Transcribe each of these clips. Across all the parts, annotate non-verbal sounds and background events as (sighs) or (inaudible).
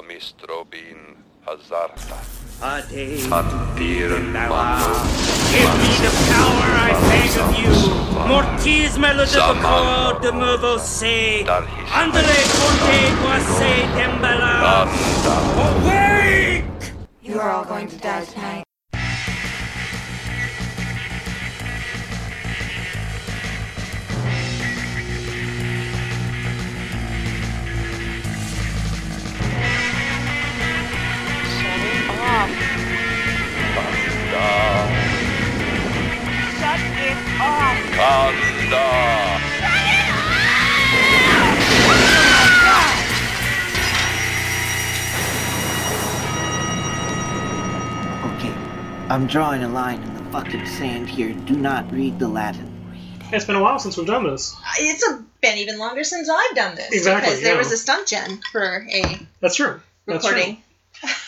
Amistrobin Hazarta. Ade Antir Nawa. Give me the power, I beg of you. Mortis melodicor de me você. Andale conte voice dembala. Awake! You are all going to die tonight. Off. Okay, I'm drawing a line in the fucking sand here. Do not read the Latin. It's been a while since we've done this. It's a, been even longer since I've done this. Exactly, Because there yeah. was a stunt gen for a That's true. That's recording. true.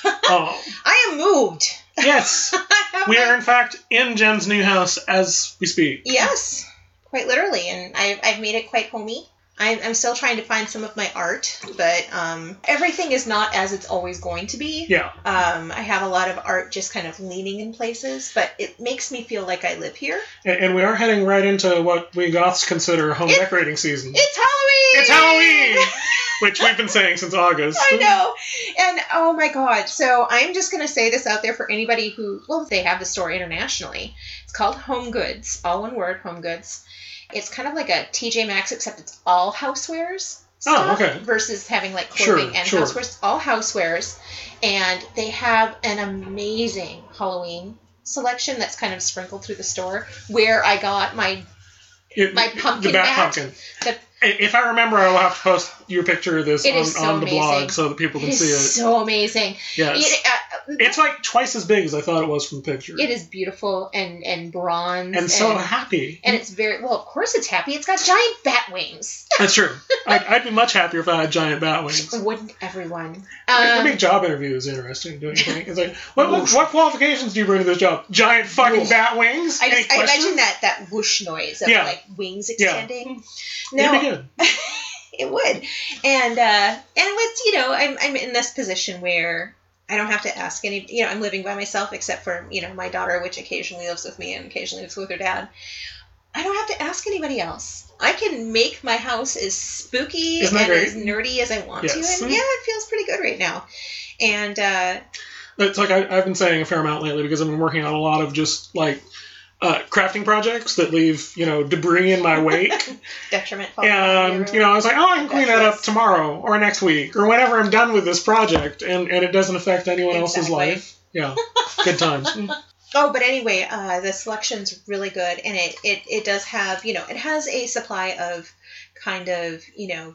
(laughs) Oh, I am moved. yes. (laughs) (laughs) We are, in fact, in Jen's new house as we speak. Yes, quite literally, and I've, I've made it quite homey. I'm, I'm still trying to find some of my art, but um, everything is not as it's always going to be. Yeah. Um, I have a lot of art just kind of leaning in places, but it makes me feel like I live here. And, and we are heading right into what we goths consider home decorating season. It's Halloween! It's Halloween! (laughs) Which we've been saying since August. I know. And oh my god. So I'm just going to say this out there for anybody who, well, they have the store internationally. It's called Home Goods, all one word, Home Goods. It's kind of like a TJ Maxx, except it's all housewares. Oh, okay. Versus having like Sure, clothing and sure. housewares. All housewares. And they have an amazing Halloween selection that's kind of sprinkled through the store where I got my It- my pumpkin the bat bat. pumpkin. the If I remember, I will have to post your picture of this It on, so on the blog so that people it can see is it. so amazing. yes. It, uh, it's like twice as big as I thought it was from the picture. It is beautiful and and bronze And so happy. and it's very well. Of course, it's happy. It's got giant bat wings. (laughs) That's true. I'd, I'd be much happier if I had giant bat wings. (laughs) Wouldn't everyone? I mean, job interview is interesting. Don't you think? It's like, what, what, what qualifications do you bring to this job? Giant fucking bat wings. I, Any just, I imagine that that whoosh noise of Yeah. like wings extending. It'd No, (laughs) it would. And uh, and with you know, I'm I'm in this position where. I don't have to ask any, you know, I'm living by myself except for, you know, my daughter, which occasionally lives with me and occasionally lives with her dad. I don't have to ask anybody else. I can make my house as spooky and great? as nerdy as I want Yes. to. And yeah, it feels pretty good right now. And uh, It's like I, I've been saying a fair amount lately because I've been working on a lot of just like uh, crafting projects that leave you know debris in my wake. (laughs) detriment and you. know I was like, oh, I can clean that up tomorrow or next week or whenever I'm done with this project, and and it doesn't affect anyone else's life. Yeah, (laughs) good times. Oh, but anyway, uh, the selection's really good, and it, it it does have you know it has a supply of kind of you know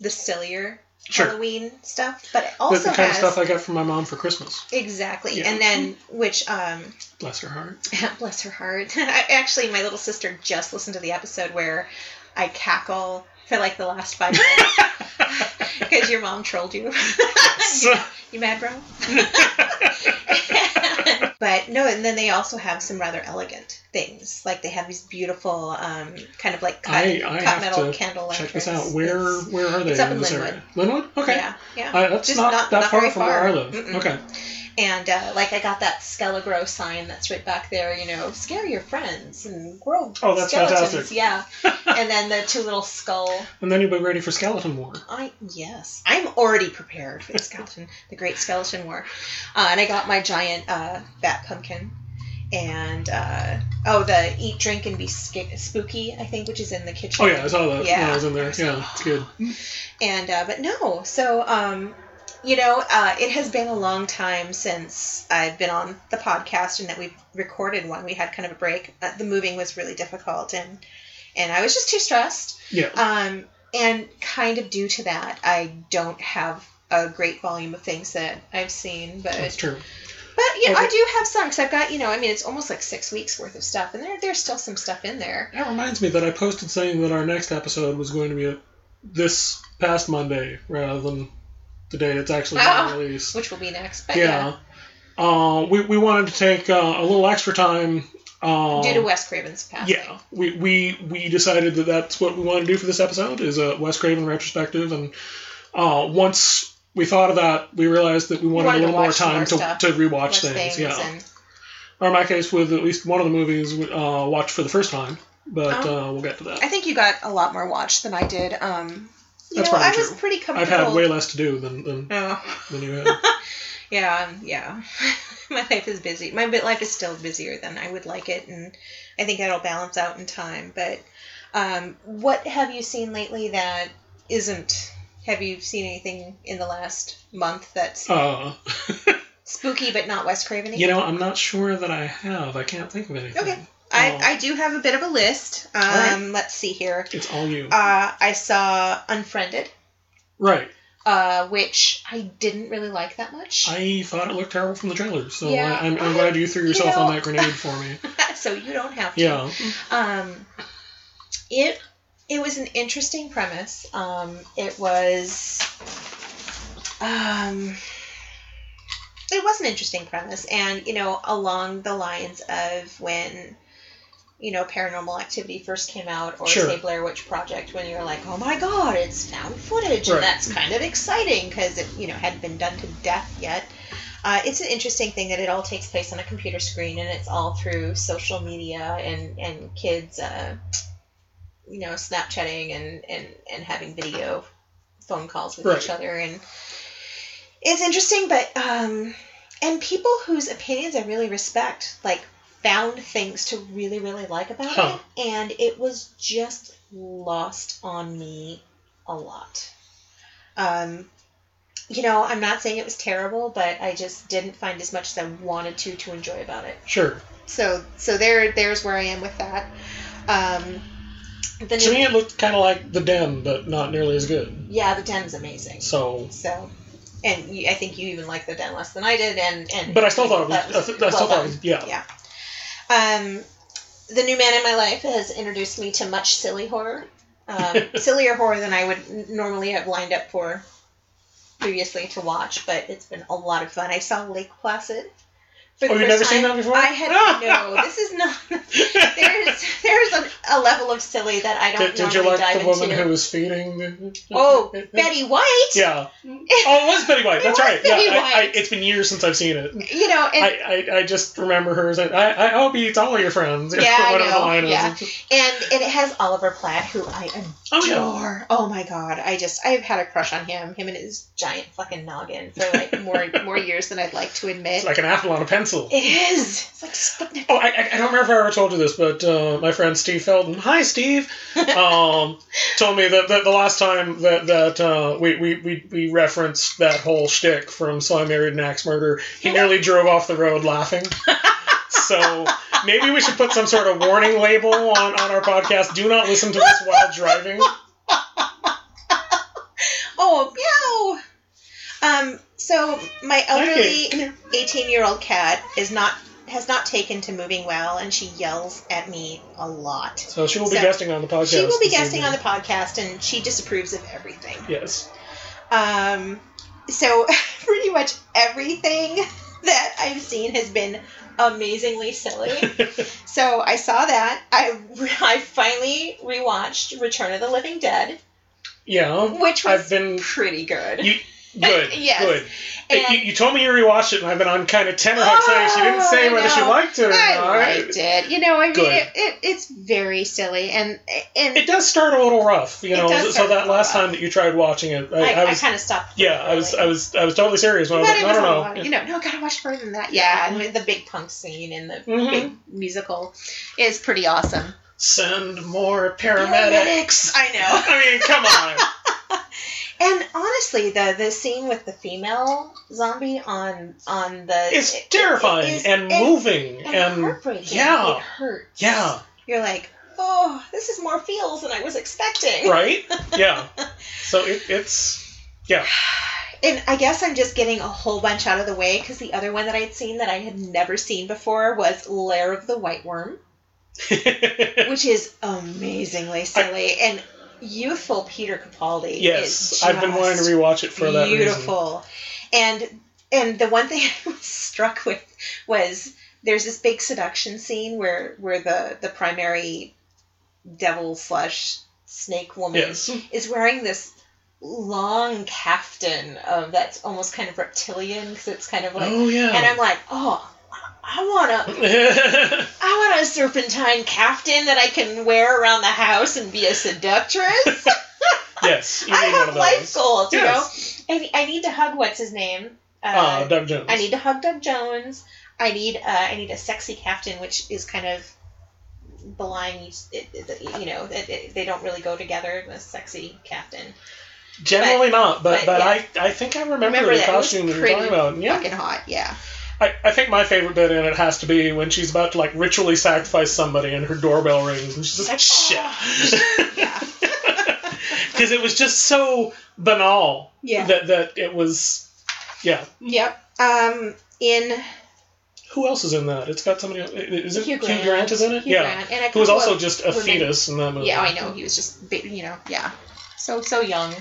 the sillier Sure. Halloween stuff, but it also the kind of stuff I got from my mom for Christmas. exactly, Yeah. and then which um (laughs) Bless her heart. (laughs) bless her heart. (laughs) I, actually, my little sister just listened to the episode where I cackle for like the last five minutes because your mom trolled you. So- you mad, bro? but no, and then they also have some rather elegant things. Like they have these beautiful, um, kind of like cut, I, I cut metal candle check this out. Where It's- where are they it's up in this Lynnwood. area? Lynnwood? Okay. Yeah, yeah. Uh, that's Just not, not- that not far from where I live. Mm-mm. Okay. And uh, like I got that Skelegro sign that's right back there. You know, scare your friends and grow Oh, that's skeletons. fantastic. Yeah. (laughs) and then the two little skull. And then you'll be ready for Skeleton War. I yes, I'm already prepared for the skeleton, the Great Skeleton War, uh, and I got my giant uh, bat pumpkin, and uh, oh, the eat, drink, and be spooky, I think, which is in the kitchen. Oh yeah, I saw that when Yeah. I was in there. Yeah, it's good. And uh, but no, so um, you know, uh, it has been a long time since I've been on the podcast and that we've recorded one. We had kind of a break. Uh, the moving was really difficult, and and I was just too stressed. Yeah. Um, and kind of due to that, I don't have a great volume of things that I've seen, but That's true. But yeah. I do have some because I've got you know, I mean, it's almost like six weeks worth of stuff, and there there's still some stuff in there. That reminds me that I posted saying that our next episode was going to be a, this past Monday rather than the day it's actually Ah, going to release. Which will be next, but Yeah. Uh, we, we wanted to take uh, a little extra time. Um, due to Wes Craven's passing. yeah, we, we we decided that that's what we want to do for this episode is a Wes Craven retrospective, and uh, once we thought of that. We realized that we wanted, wanted a little more time more to, stuff. to rewatch Watch things. Yeah. and Or in my case, with at least one of the movies, uh, watched for the first time. But Oh. uh, we'll get to that. I think you got a lot more watch than I did. Um, you That's know, I was true. pretty I've had way less to do than than, Oh. than you had. (laughs) Yeah, yeah. (laughs) my life is busy. My life is still busier than I would like it, and I think that'll balance out in time. But um, what have you seen lately that isn't? Have you seen anything in the last month that's Uh, (laughs) spooky but not Wes Craven? you know, I'm not sure that I have. I can't think of anything. Okay. I, Oh. I do have a bit of a list. Um, right. Let's see here. It's all you. Uh, I saw Unfriended, right. uh, which I didn't really like that much. I thought it looked terrible from the trailer, so Yeah, I, I'm, I'm glad you threw you yourself know- on that grenade for me. (laughs) so you don't have to. Yeah. Um, it it was an interesting premise. Um, it was um, it was an interesting premise, and you know, along the lines of when you know Paranormal Activity first came out, or Sure. say Blair Witch Project, when you're like, oh my god, it's found footage, Right. and that's kind of exciting because it you know hadn't been done to death yet. Uh, it's an interesting thing that it all takes place on a computer screen and it's all through social media and, and kids, uh, you know, Snapchatting and, and, and having video phone calls with each other. And it's interesting, but, um, and people whose opinions I really respect, like, found things to really, really like about Huh. it. And it was just lost on me a lot. Um, you know, I'm not saying it was terrible, but I just didn't find as much as I wanted to to enjoy about it. Sure. So, so there, there's where I am with that. Um, To new, me, it looked kind of like The Den, but not nearly as good. yeah, the den is amazing. So, So, and you, I think you even like the den less than I did, and and but I still thought it was. that I, th- I still well thought it was. Yeah. Yeah. Um, the new man in my life has introduced me to much silly horror, um, (laughs) sillier horror than I would normally have lined up for previously to watch. But it's been a lot of fun. I saw Lake Placid. Oh, you've never seen that before? I had (laughs) no. This is not. There's there's a, a level of silly that I don't Did, did you like the woman into. who was feeding? Oh, (laughs) Betty White. Yeah. Oh, it was Betty White. It That's right. Betty yeah. I, I, White. it's been years since I've seen it. You know, and I, I, I just remember her saying, I, I hope he eats all your friends. (laughs) Yeah, I know, yeah. And and it has Oliver Platt, who I Oh, yeah. Oh my god, I just I've had a crush on him, him and his giant fucking noggin for like more (laughs) more years than I'd like to admit. It's like an apple on a pencil. it is. It's like Sputnik. Oh, I, I- don't remember if I ever told you this, but uh, my friend Steve Felden, hi Steve, (laughs) um, told me that, that the last time that that uh, we, we, we, we referenced that whole shtick from So I Married an Axe Murder, he (laughs) nearly drove off the road laughing. So maybe we should put some sort of warning label on, on our podcast. Do not listen to this while driving. Oh meow. Um. So my elderly eighteen-year-old cat is not has not taken to moving well, and she yells at me a lot. So she will be So, guesting on the podcast. She will be guesting on the podcast, and she disapproves of everything. Yes. Um, so (laughs) pretty much everything that I've seen has been amazingly silly. (laughs) so I saw that. I (laughs) I finally rewatched Return of the Living Dead, yeah. which was I've been pretty good. You, good. (laughs) Yes. Good. And- you, you told me you rewatched it, and I've been on kind of tenterhooks saying she didn't say Oh, whether she liked it or I not. liked it. You know, I mean, it, it, it's very silly, and and It does start a little rough, you know. So that last rough. time that you tried watching it, I, I, I I, was kind of stopped. yeah, I was I was I was totally serious when I was But like, no, was no, a no. lot- You know, no, gotta watch further than that. Yeah, and the big punk scene and the Mhm. big musical is pretty awesome. Send more paramedics. I know. I mean, come on. (laughs) And honestly, the the scene with the female zombie on on the It's it- terrifying it is- and moving and, and, heartbreaking. yeah. it hurts. yeah, you're like, oh, this is more feels than I was expecting. right? Yeah. (laughs) So it, it's yeah. And I guess I'm just getting a whole bunch out of the way because the other one that I'd seen that I had never seen before was Lair of the White Worm, (laughs) which is amazingly silly and youthful Peter Capaldi. yes, I've been wanting to rewatch it for that reason. beautiful. And and the one thing (laughs) I was struck with was there's this big seduction scene where where the the primary devil slash snake woman Yes. (laughs) is wearing this long caftan of that's almost kind of reptilian because it's kind of like, oh yeah. and I'm like, oh, I want a, I want a serpentine caftan that I can wear around the house and be a seductress. (laughs) yes, you I need one have life goals, you Yes. know. I, I need to hug what's his name. Uh, Doug Jones. I need to hug Doug Jones. I need uh, I need a sexy captain, which is kind of belying it, it, you know it, they don't really go together. A sexy captain. Generally not, but but, but, yeah. I I think I remember, Remember the that it was costume you're pretty talking about. Yeah, fucking hot. Yeah. I, I think my favorite bit in it has to be when she's about to like ritually sacrifice somebody and her doorbell rings and she's like, shit. (laughs) (laughs) Yeah. Because it was just so banal Yeah. that that it was. Yeah. Yep. Um. In Who else is in that? It's got somebody. Is it Hugh Hugh Grant. Grant, is in it? Hugh yeah. Grant, Who was also just a fetus in that movie. Yeah, I know. He was just, you know, yeah. So, so young.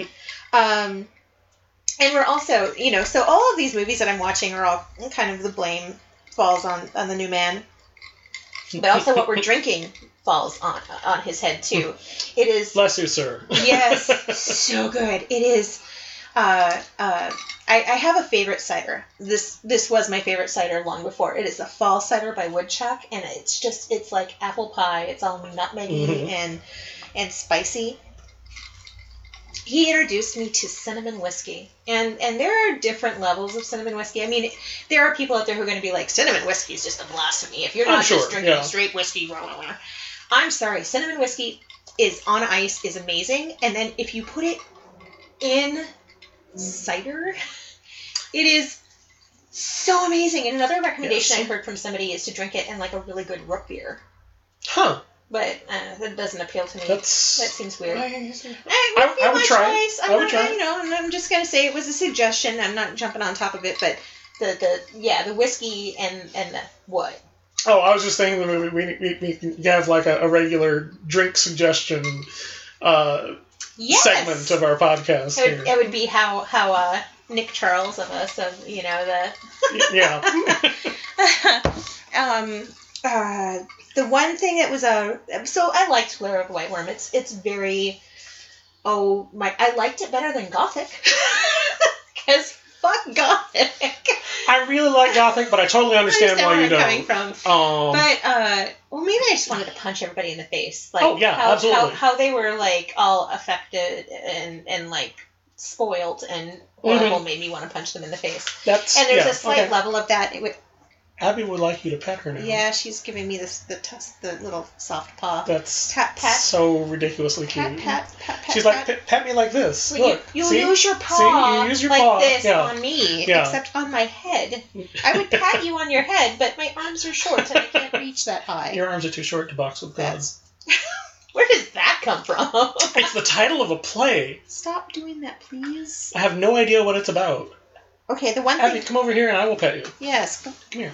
(laughs) um, and we're also, you know, so all of these movies that I'm watching are all kind of the blame falls on, on the new man. But also what we're (laughs) drinking falls on on his head too. It is Bless you, sir. yes, (laughs) so good. It is. Uh, uh, I, I have a favorite cider. This this was my favorite cider long before. It is a fall cider by Woodchuck, and it's just it's like apple pie. It's all nutmeggy Mhm. and and spicy. He introduced me to cinnamon whiskey, and and there are different levels of cinnamon whiskey. I mean, there are people out there who are going to be like, cinnamon whiskey is just a blasphemy. If you're not sure, just drinking yeah. straight whiskey, blah, blah, blah. I'm sorry, cinnamon whiskey is on ice is amazing, and then if you put it in cider, it is so amazing. And another recommendation Yes. I heard from somebody is to drink it in like a really good root beer, Huh. But uh, that doesn't appeal to me. That's. that seems weird. I- Eh, I- would I would try choice. I'm I would not, try you know, I'm just gonna say it was a suggestion. I'm not jumping on top of it, but the the yeah, the whiskey and and the what? Oh, I was just thinking that we, we, we, we have like a, a regular drink suggestion uh, Yes. segment of our podcast It here. would, it would be how how uh, Nick Charles of us of you know the yeah. (laughs) (laughs) um uh the one thing that was a so I liked Lair of the White Worm. It's it's very oh my I liked it better than Gothic (laughs) because fuck Gothic. I really like Gothic, but I totally understand I why you understand where I'm don't. coming from. Um, But uh, well, maybe I just wanted to punch everybody in the face. Like, Oh, yeah, how, absolutely. How, how they were like all affected and and like spoiled and horrible made me want to punch them in the face. that's And there's Mm-hmm. yeah, a slight okay. level of that. It would, Abby would like you to pet her now. yeah, she's giving me this the tuss, the little soft paw. That's Pat, pat. so ridiculously cute. pat, pat, pat, pat. She's pat. like, "Pet- pet me like this. Well, Look, you, you see? use your See? paw You use your like paw. this yeah. on me, Yeah. except on my head. I would (laughs) pat you on your head, but my arms are short and I can't reach that high. Your arms are too short to box with gods. (laughs) Where does that come from? (laughs) It's the title of a play. Stop doing that, please. I have no idea what it's about. Okay, the one Abby, thing. come over here and I will pet you. Yes. Come Come here.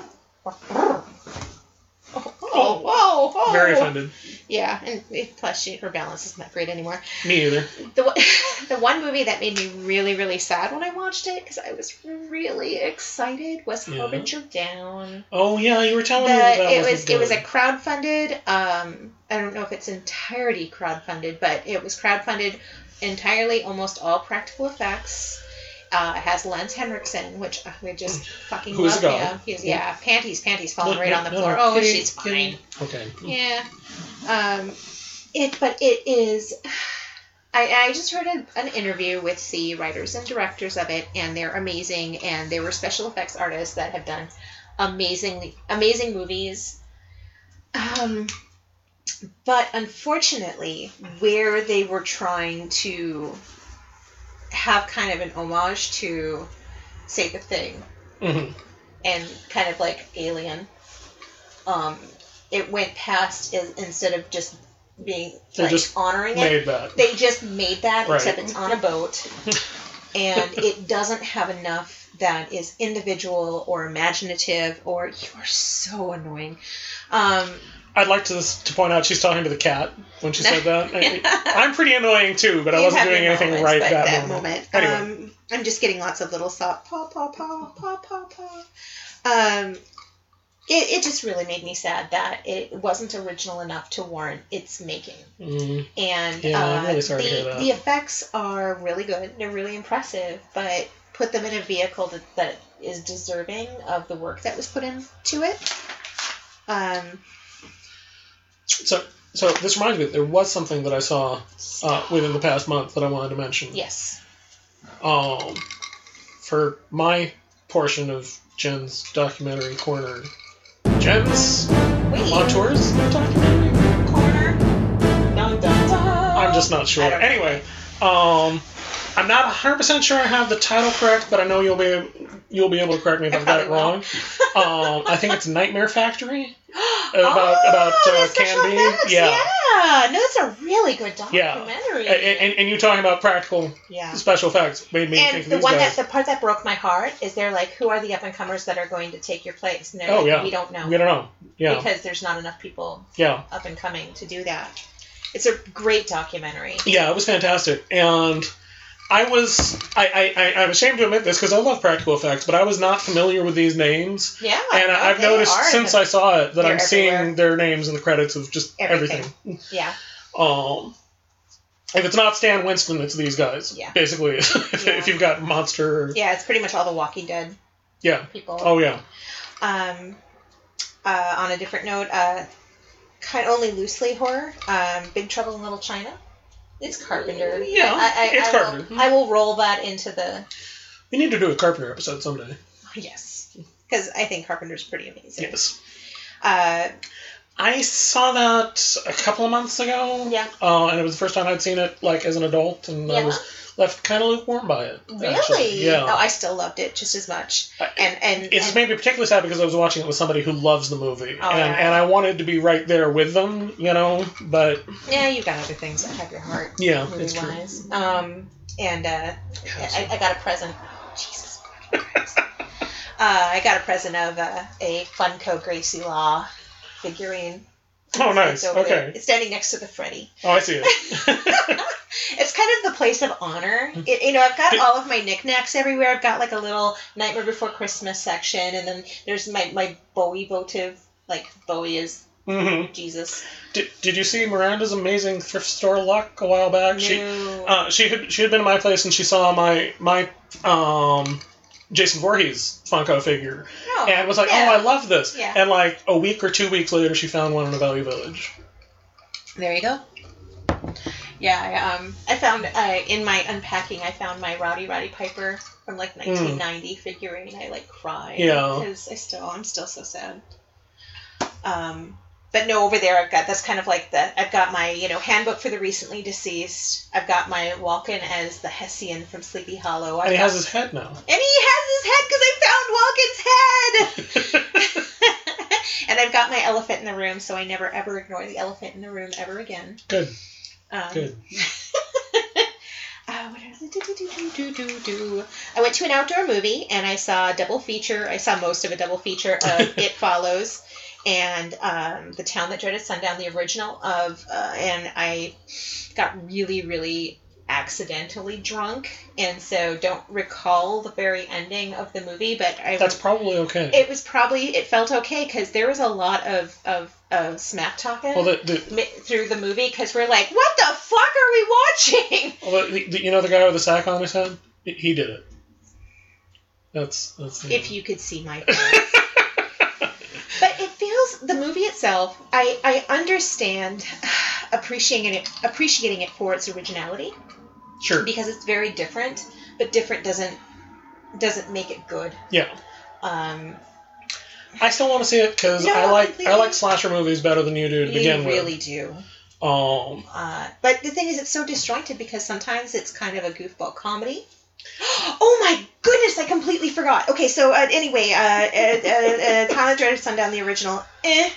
Oh, whoa, whoa. Very offended. Yeah, and it- plus she, her balance isn't that great anymore. Me either. The one- (laughs) the one movie that made me really really sad when I watched it because I was really excited was Yeah. Harbinger Down. Oh yeah, you were telling The, me that, that it wasn't was it was a good. crowdfunded. Um, I don't know if it's entirety crowdfunded, but it was crowdfunded entirely, almost all practical effects. Uh, has Lance Henriksen, which uh, we just fucking Who's love him. He's yeah, panties, panties falling No, right no, on the no, floor. oh, she's fine. Okay. Yeah. Um, it, but it is. I, I just heard a, an interview with the writers and directors of it, and they're amazing. And they were special effects artists that have done amazing, amazing movies. Um, but unfortunately, where they were trying to have kind of an homage to, say, the thing, hmm and kind of like Alien. Um, it went past is, instead of just being They like just honoring it. That. They just made that, Right. except it's on a boat, (laughs) and it doesn't have enough that is individual or imaginative. Or you are so annoying. Um, I'd like to to point out she's talking to the cat when she said that. (laughs) I, I'm pretty annoying too, but I you wasn't doing anything moments, right but that, moment. Anyway, Um, I'm just getting lots of little soft paw, paw, paw, paw, paw, paw. Um, it, it just really made me sad that it wasn't original enough to warrant its making. Mm, And Yeah, I'm uh, really the, that. the effects are really good. They're really impressive, but put them in a vehicle that, that is deserving of the work that was put into it. Um, so, so this reminds me. There was something that I saw uh, within the past month that I wanted to mention. yes. Um, for my portion of Jen's documentary corner, Jen's Wait. Montours documentary Corner. Dun, dun, dun. I'm just not sure. Anyway, um, I'm not 100 percent sure I have the title correct, but I know you'll be you'll be able to correct me if I I've got it wrong. (laughs) um, I think it's Nightmare Factory. Oh, (gasps) about about uh, the KNB. Yeah. yeah. No, it's a really good Yeah. documentary. And, and, and you talking about practical yeah. special effects made me And think of the these one guys. that the part that broke my heart is they're like, who are the up and comers that are going to take your place? And they're Oh, like, yeah. we don't know we don't know. Yeah, because there's not enough people yeah, up and coming to do that. It's a great documentary. yeah. It was fantastic, and I was I I, I I'm ashamed to admit this because I love practical effects, but I was not familiar with these names. Yeah, and no, I've noticed are since I saw it that they're I'm seeing their names in the credits of just Everything. everything. yeah, Um, if it's not Stan Winston, it's these guys. Yeah. Basically, (laughs) if, Yeah. if you've got Monster. Or, yeah. It's pretty much all the Walking Dead yeah. people. Oh yeah. Um, uh, on a different note, uh, kind of only loosely horror. Um, Big Trouble in Little China. It's Carpenter. Yeah, I, I, it's I will- Carpenter. I will roll that into the We need to do a Carpenter episode someday. yes, because I think Carpenter's pretty amazing. Yes. Uh, I saw that a couple of months ago. Yeah. Uh, and it was the first time I'd seen it like as an adult, and I Yeah. was left kind of lukewarm by it. really? actually. Yeah. Oh, I still loved it just as much. And and, It just made me particularly sad because I was watching it with somebody who loves the movie, Oh, and, yeah. and I wanted to be right there with them, you know. But yeah, you've got other things that have your heart. yeah, it's true. wise. Um, and uh, I, I got a present. Jesus Christ. uh, I got a present of uh, a Funko Gracie Law figurine. Oh, nice. It's there. Okay. It's standing next to the Freddy. Oh, I see it. (laughs) (laughs) It's kind of the place of honor. It, you know, I've got all of my knickknacks everywhere. I've got like a little Nightmare Before Christmas section, and then there's my, my Bowie votive. Like, Bowie is hmm Jesus. Did, did you see Miranda's amazing thrift store luck a while back? She uh, she had she had been to my place and she saw my my um Jason Voorhees Funko figure No. and was like, Yeah. "Oh, I love this." Yeah. And like a week or two weeks later, she found one in the Value Village. There you go. Yeah, I, um, I found uh, in my unpacking, I found my Rowdy Roddy Piper from like 1990 figurine. I like cried Hmm. Yeah. because I still, I'm still so sad. Um, but no, over there I've got that's kind of like the I've got my you know handbook for the recently deceased. I've got my Walken as the Hessian from Sleepy Hollow. I've And he got- has his head now. and he has his head because I found Walken's head. (laughs) (laughs) and I've got my elephant in the room, so I never ever ignore the elephant in the room ever again. Good, Um, good. (laughs) uh, what else? Do, do, do, do, do, do, do. I went to an outdoor movie and I saw a double feature. I saw most of a double feature of (laughs) It Follows and um, The Town That Dreaded Sundown, the original of, uh, and I got really, really accidentally drunk, and so don't recall the very ending of the movie. But I That's probably okay. it was probably it felt okay because there was a lot of of, of smack talking well, the, the, through the movie because we're like, what the fuck are we watching? (laughs) well, the, the you know the guy with the sack on his head, he, did it. That's that's. if you could see my (laughs) face. but it feels the movie itself. I I understand appreciating it appreciating it for its originality sure. because it's very different, but different doesn't doesn't make it good. Yeah. Um, I still want to see it because No, I like. I like slasher movies better than you do to you begin really with. You really do. Um, Uh, but the thing is, it's so disjointed because sometimes it's kind of a goofball comedy. (gasps) Oh my goodness, I completely forgot. Okay, so uh, anyway, uh, uh, uh, uh, of Dreaded Sundown, the original, eh.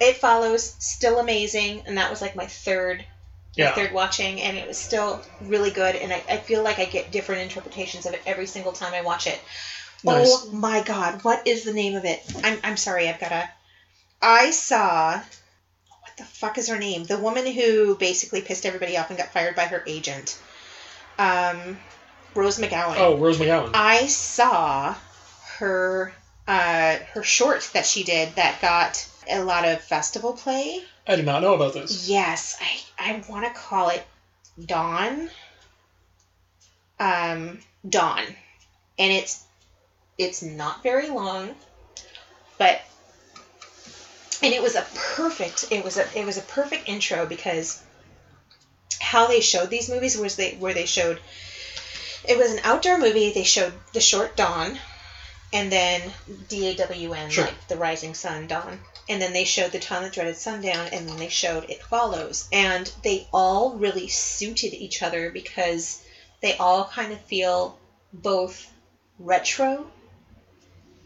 It follows, still amazing, and that was like my third, my third watching, and it was still really good, and I, I feel like I get different interpretations of it every single time I watch it. Nice. Oh my god, what is the name of it? I'm, I'm sorry, I've got to. I saw. What the fuck is her name? The woman who basically pissed everybody off and got fired by her agent. Um, Rose McGowan. Oh, Rose McGowan. I saw her uh, her short that she did that got a lot of festival play. I did not know about this. Yes, I I want to call it Dawn. Um, Dawn, and it's it's not very long, but and it was a perfect it was a it was a perfect intro because how they showed these movies was they where they showed it was an outdoor movie they showed the short dawn and then d-a-w-n Sure. like the rising sun dawn and then they showed the town that dreaded sundown and then they showed it follows and they all really suited each other because they all kind of feel both retro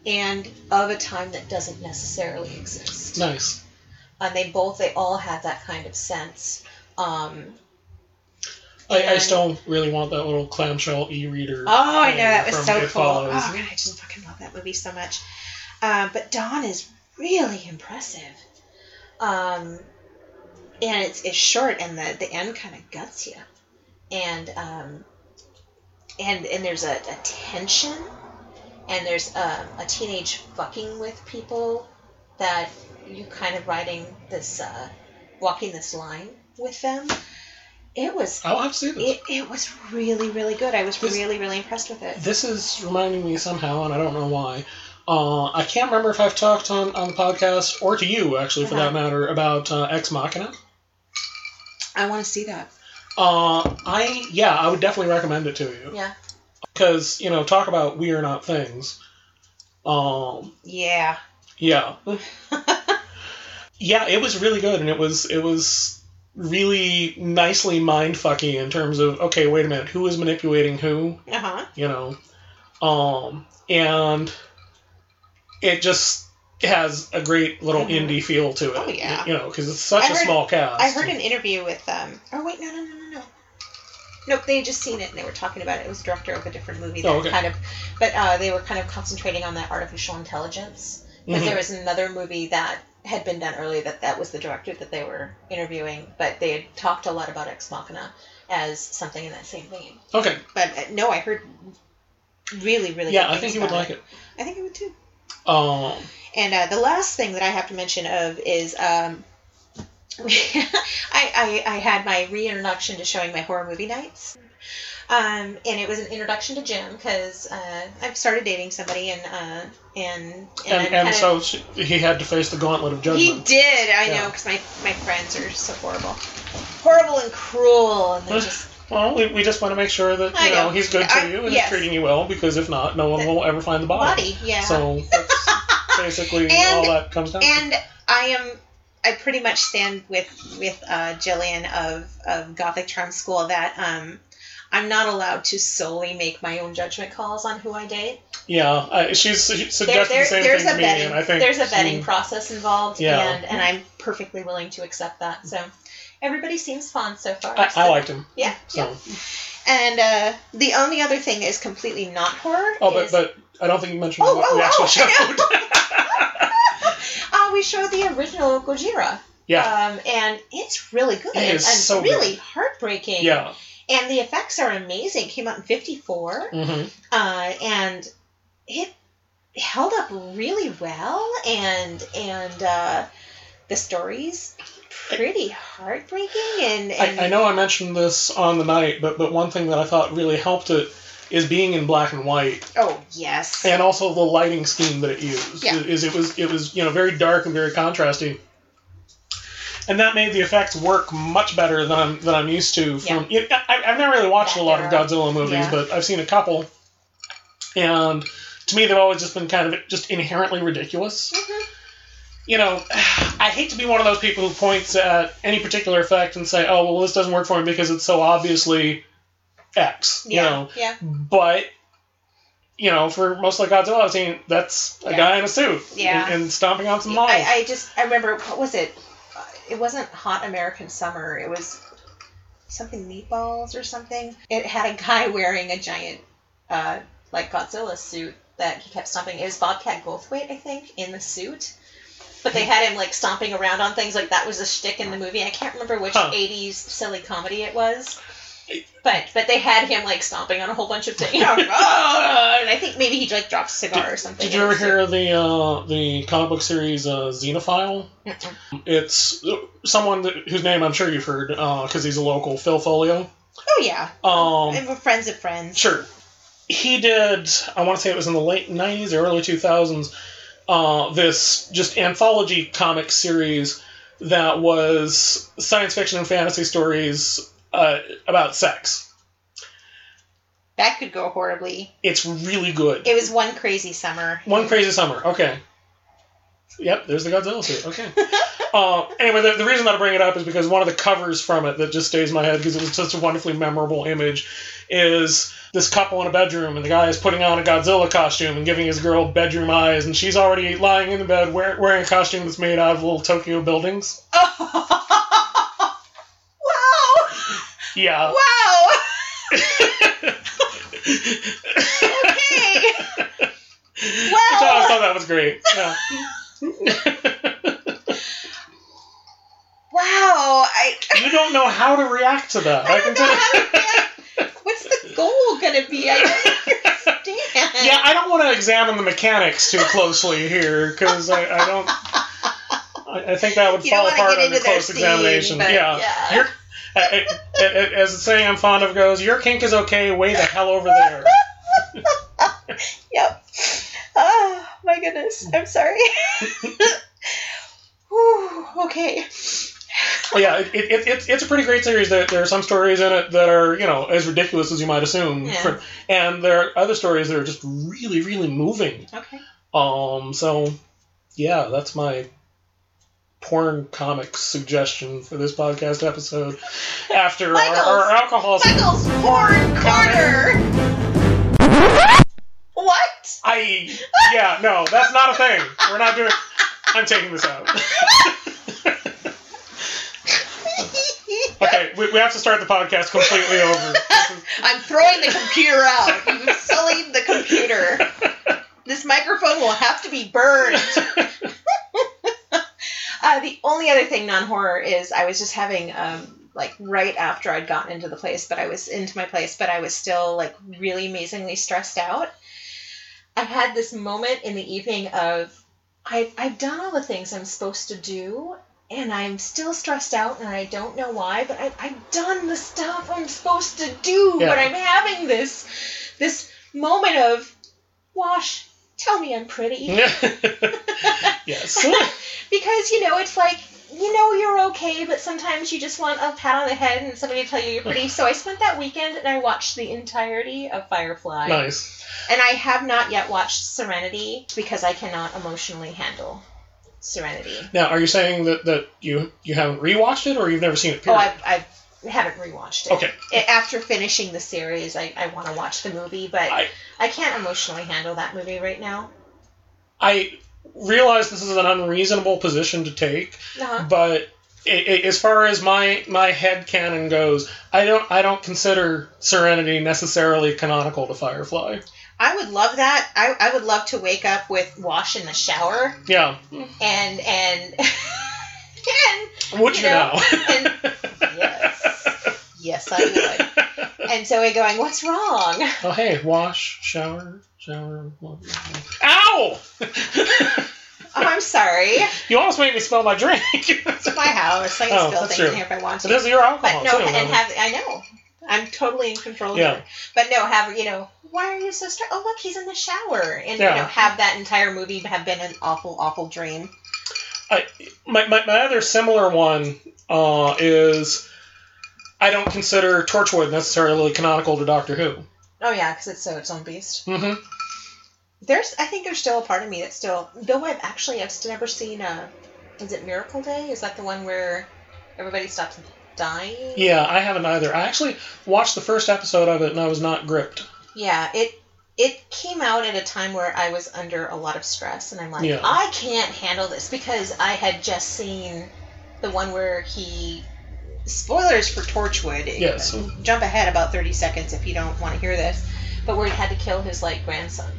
and of a time that doesn't necessarily exist Nice. and they both they all had that kind of sense um, I, I still really want that little clamshell e-reader. Oh, I know that was so It cool. Follows. Oh god, I just fucking love that movie so much. Um, but Dawn is really impressive. Um, and it's it's short, and the the end kind of guts you, and um, and and there's a, a tension, and there's um, a teenage fucking with people that you kind of riding this uh, walking this line with them. It was Oh, have seen this. it, it was really, really good. I was This- really, really impressed with it. This is reminding me somehow, and I don't know why. Uh, I can't remember if I've talked on, on the podcast, or to you, actually, for Uh-huh. that matter, about uh, Ex Machina. I want to see that. Uh, I, yeah, I would definitely recommend it to you. Yeah. Because, you know, talk about we are not things. Um, Yeah. yeah. (laughs) yeah, it was really good, and it was, it was really nicely mind fucky in terms of, okay, wait a minute, who is manipulating who? Uh huh. you know um and it just has a great little Mhm. indie feel to it Oh, yeah. you know because it's such I a heard- small cast I heard an interview with um. Oh wait, no, no, no, no, no. Nope, they had just seen it and they were talking about it. It was director of a different movie that Oh, okay. kind of, but uh, they were kind of concentrating on that artificial intelligence because Mhm. there was another movie that had been done earlier that that was the director that they were interviewing, but they had talked a lot about Ex Machina as something in that same vein. okay But uh, no, I heard really, really. yeah good i think you would like it I think I would too. Um And uh, the last thing that I have to mention of is um, (laughs) I, I, I had my reintroduction to showing my horror movie nights. Um, and it was an introduction to Jim because uh, I've started dating somebody and uh, and and, and, and of- so she, he had to face the gauntlet of judgment. he did I Yeah. know because my my friends are so horrible, horrible and cruel and they just well we, we just want to make sure that I you know, know. he's good to I- you and yes. is treating you well because if not no one The- will ever find the body, body yeah. so that's (laughs) basically And- all that comes down to and I am I pretty much stand with with uh, Jillian of of Gothic Charm School that um, I'm not allowed to solely make my own judgment calls on who I date. yeah I, she's she There, there, the same there's thing a to me vetting and i think there's a vetting she- process involved, Yeah. and and I'm perfectly willing to accept that. So everybody seems fond so far. I, so- I liked him Yeah. so yeah. And uh, the only other thing is completely not horror Oh, but is but I don't think you mentioned Oh, what oh, we actually oh, showed. (laughs) uh, we showed the original Gojira. yeah, Um, and it's really good It and, is so really heartbreaking. yeah. And the effects are amazing. Came out in 54. Mm-hmm. Uh, and it held up really well. And and uh, the story's pretty heartbreaking. And, and I, I know I mentioned this on the night, but but one thing that I thought really helped it is being in black and white, Oh, yes. and also the lighting scheme that it used. Yeah. Is it was it was you know very dark and very contrasty. And that made the effects work much better than I'm, than I'm used to. From you know, I, I've never really watched That a lot of. Godzilla movies, Yeah. but I've seen a couple, and to me they've always just been kind of just inherently ridiculous. Mhm. You know, I hate to be one of those people who points at any particular effect and say, "Oh, well, this doesn't work for me because it's so obviously X." yeah. You know, Yeah. but you know, for most like Godzilla, I've seen that's a Yeah. guy in a suit, Yeah. and, and stomping on some models. I, I just, I remember, what was it? Uh, It wasn't Hot American Summer. It was something meatballs or something. It had a guy (laughs) wearing a giant, uh, like Godzilla suit that he kept stomping. It was Bobcat Goldthwait, I think, in the suit. But they had him like stomping around on things like that was a shtick in the movie. I can't remember which Huh. '80s silly comedy it was. But but they had him like stomping on a whole bunch of things, (laughs) you (laughs) know, and I think maybe he like dropped a cigar or something. Did you ever hear the uh, the comic book series uh, Xenophile? Mm-mm. It's someone that, whose name I'm sure you've heard because he's a local, Phil Foglio. Oh yeah, Um, and we're friends of friends. Sure. He did, I want to say it was in the late 90s or early 2000s, uh, this just anthology comic series that was science fiction and fantasy stories uh, about sex. That could go horribly. It's really good. It was one crazy summer. One Crazy Summer. Okay. Yep, there's the Godzilla suit. Okay. (laughs) uh, anyway, the, the reason that I bring it up is because one of the covers from it that just stays in my head because it was such a wonderfully memorable image is this couple in a bedroom and the guy is putting on a Godzilla costume and giving his girl bedroom eyes and she's already lying in the bed wear, wearing a costume that's made out of little Tokyo buildings. (laughs) wow! Yeah. Wow! (laughs) okay. Which I thought that was great. Yeah. Wow! I, you don't know how to react to that. I, I can tell how to (laughs) react. What's the goal gonna be? I don't understand. Yeah, I don't want to examine the mechanics too closely here because I, I don't. I, I think that would You fall apart under close scene, examination. yeah, yeah. As the saying I'm fond of goes, your kink is okay. Way the hell over there. (laughs) Yep. Oh my goodness. I'm sorry. (laughs) Whew, okay. Well, yeah, it, it, it, it's a pretty great series. There, there are some stories in it that are, you know, as ridiculous as you might assume. Yeah. And there are other stories that are just really, really moving. Okay. Um, so, yeah, that's my porn comic suggestion for this podcast episode. After our, our alcohol. Michael's porn corner. What? I yeah no that's not a thing. We're not doing. I'm taking this out. (laughs) (laughs) okay, we, we have to start the podcast completely over. (laughs) Is- I'm throwing the computer out. You've sullied the computer. (laughs) This microphone will have to be burned. Uh, the only other thing non-horror is I was just having um, like right after I'd gotten into the place, but I was into my place, but I was still like really amazingly stressed out. I had this moment in the evening of I I've done all the things I'm supposed to do, and I'm still stressed out, and I don't know why, but I, I've done the stuff I'm supposed to do, Yeah. but I'm having this this moment of wash. Tell me I'm pretty (laughs) (laughs) yes. (laughs) because you know it's like you know you're okay but sometimes you just want a pat on the head and somebody to tell you you're pretty so i spent that weekend and i watched the entirety of firefly Nice. and i have not yet watched serenity because i cannot emotionally handle serenity Now, are you saying that, that you you haven't rewatched it or you've never seen it? oh Period? i i haven't rewatched it Okay. After finishing the series i, I want to watch the movie but I- I can't emotionally handle that movie right now I realize this is an unreasonable position to take, uh-huh. but i i as far as my my head canon goes, I don't I don't consider Serenity necessarily canonical to Firefly. I would love that I, I would love to wake up with wash in the shower Yeah, and and (laughs) and would You you, know, (laughs) and- yes, yes, I would. (laughs) And Zoe going, "What's wrong?" oh hey, wash, shower, shower. wash. Ow! Oh, I'm sorry. you almost made me spill my drink. It's my house. I can Oh, spill things true. in here if I want So to. this is your alcohol But no, too. and have I know. I'm totally in control Yeah. here. But no, have you know? Why are you so stressed? Oh, look, he's in the shower, and Yeah. you know, have that entire movie have been an awful, awful dream. I, my, my, my other similar one uh, is I don't consider Torchwood necessarily canonical to Doctor Who. Oh yeah, because it's so its own beast. Mm-hmm. There's, I think there's still a part of me that's still. Though I've actually, I've never seen. Uh, is it Miracle Day? Is that the one where everybody stops dying? Yeah, I haven't either. I actually watched the first episode of it and I was not gripped. Yeah, it it came out at a time where I was under a lot of stress, and I'm like, Yeah. I can't handle this because I had just seen the one where he. Spoilers for Torchwood. Yes. Jump ahead about 30 seconds if you don't want to hear this. But where he had to kill his like grandson.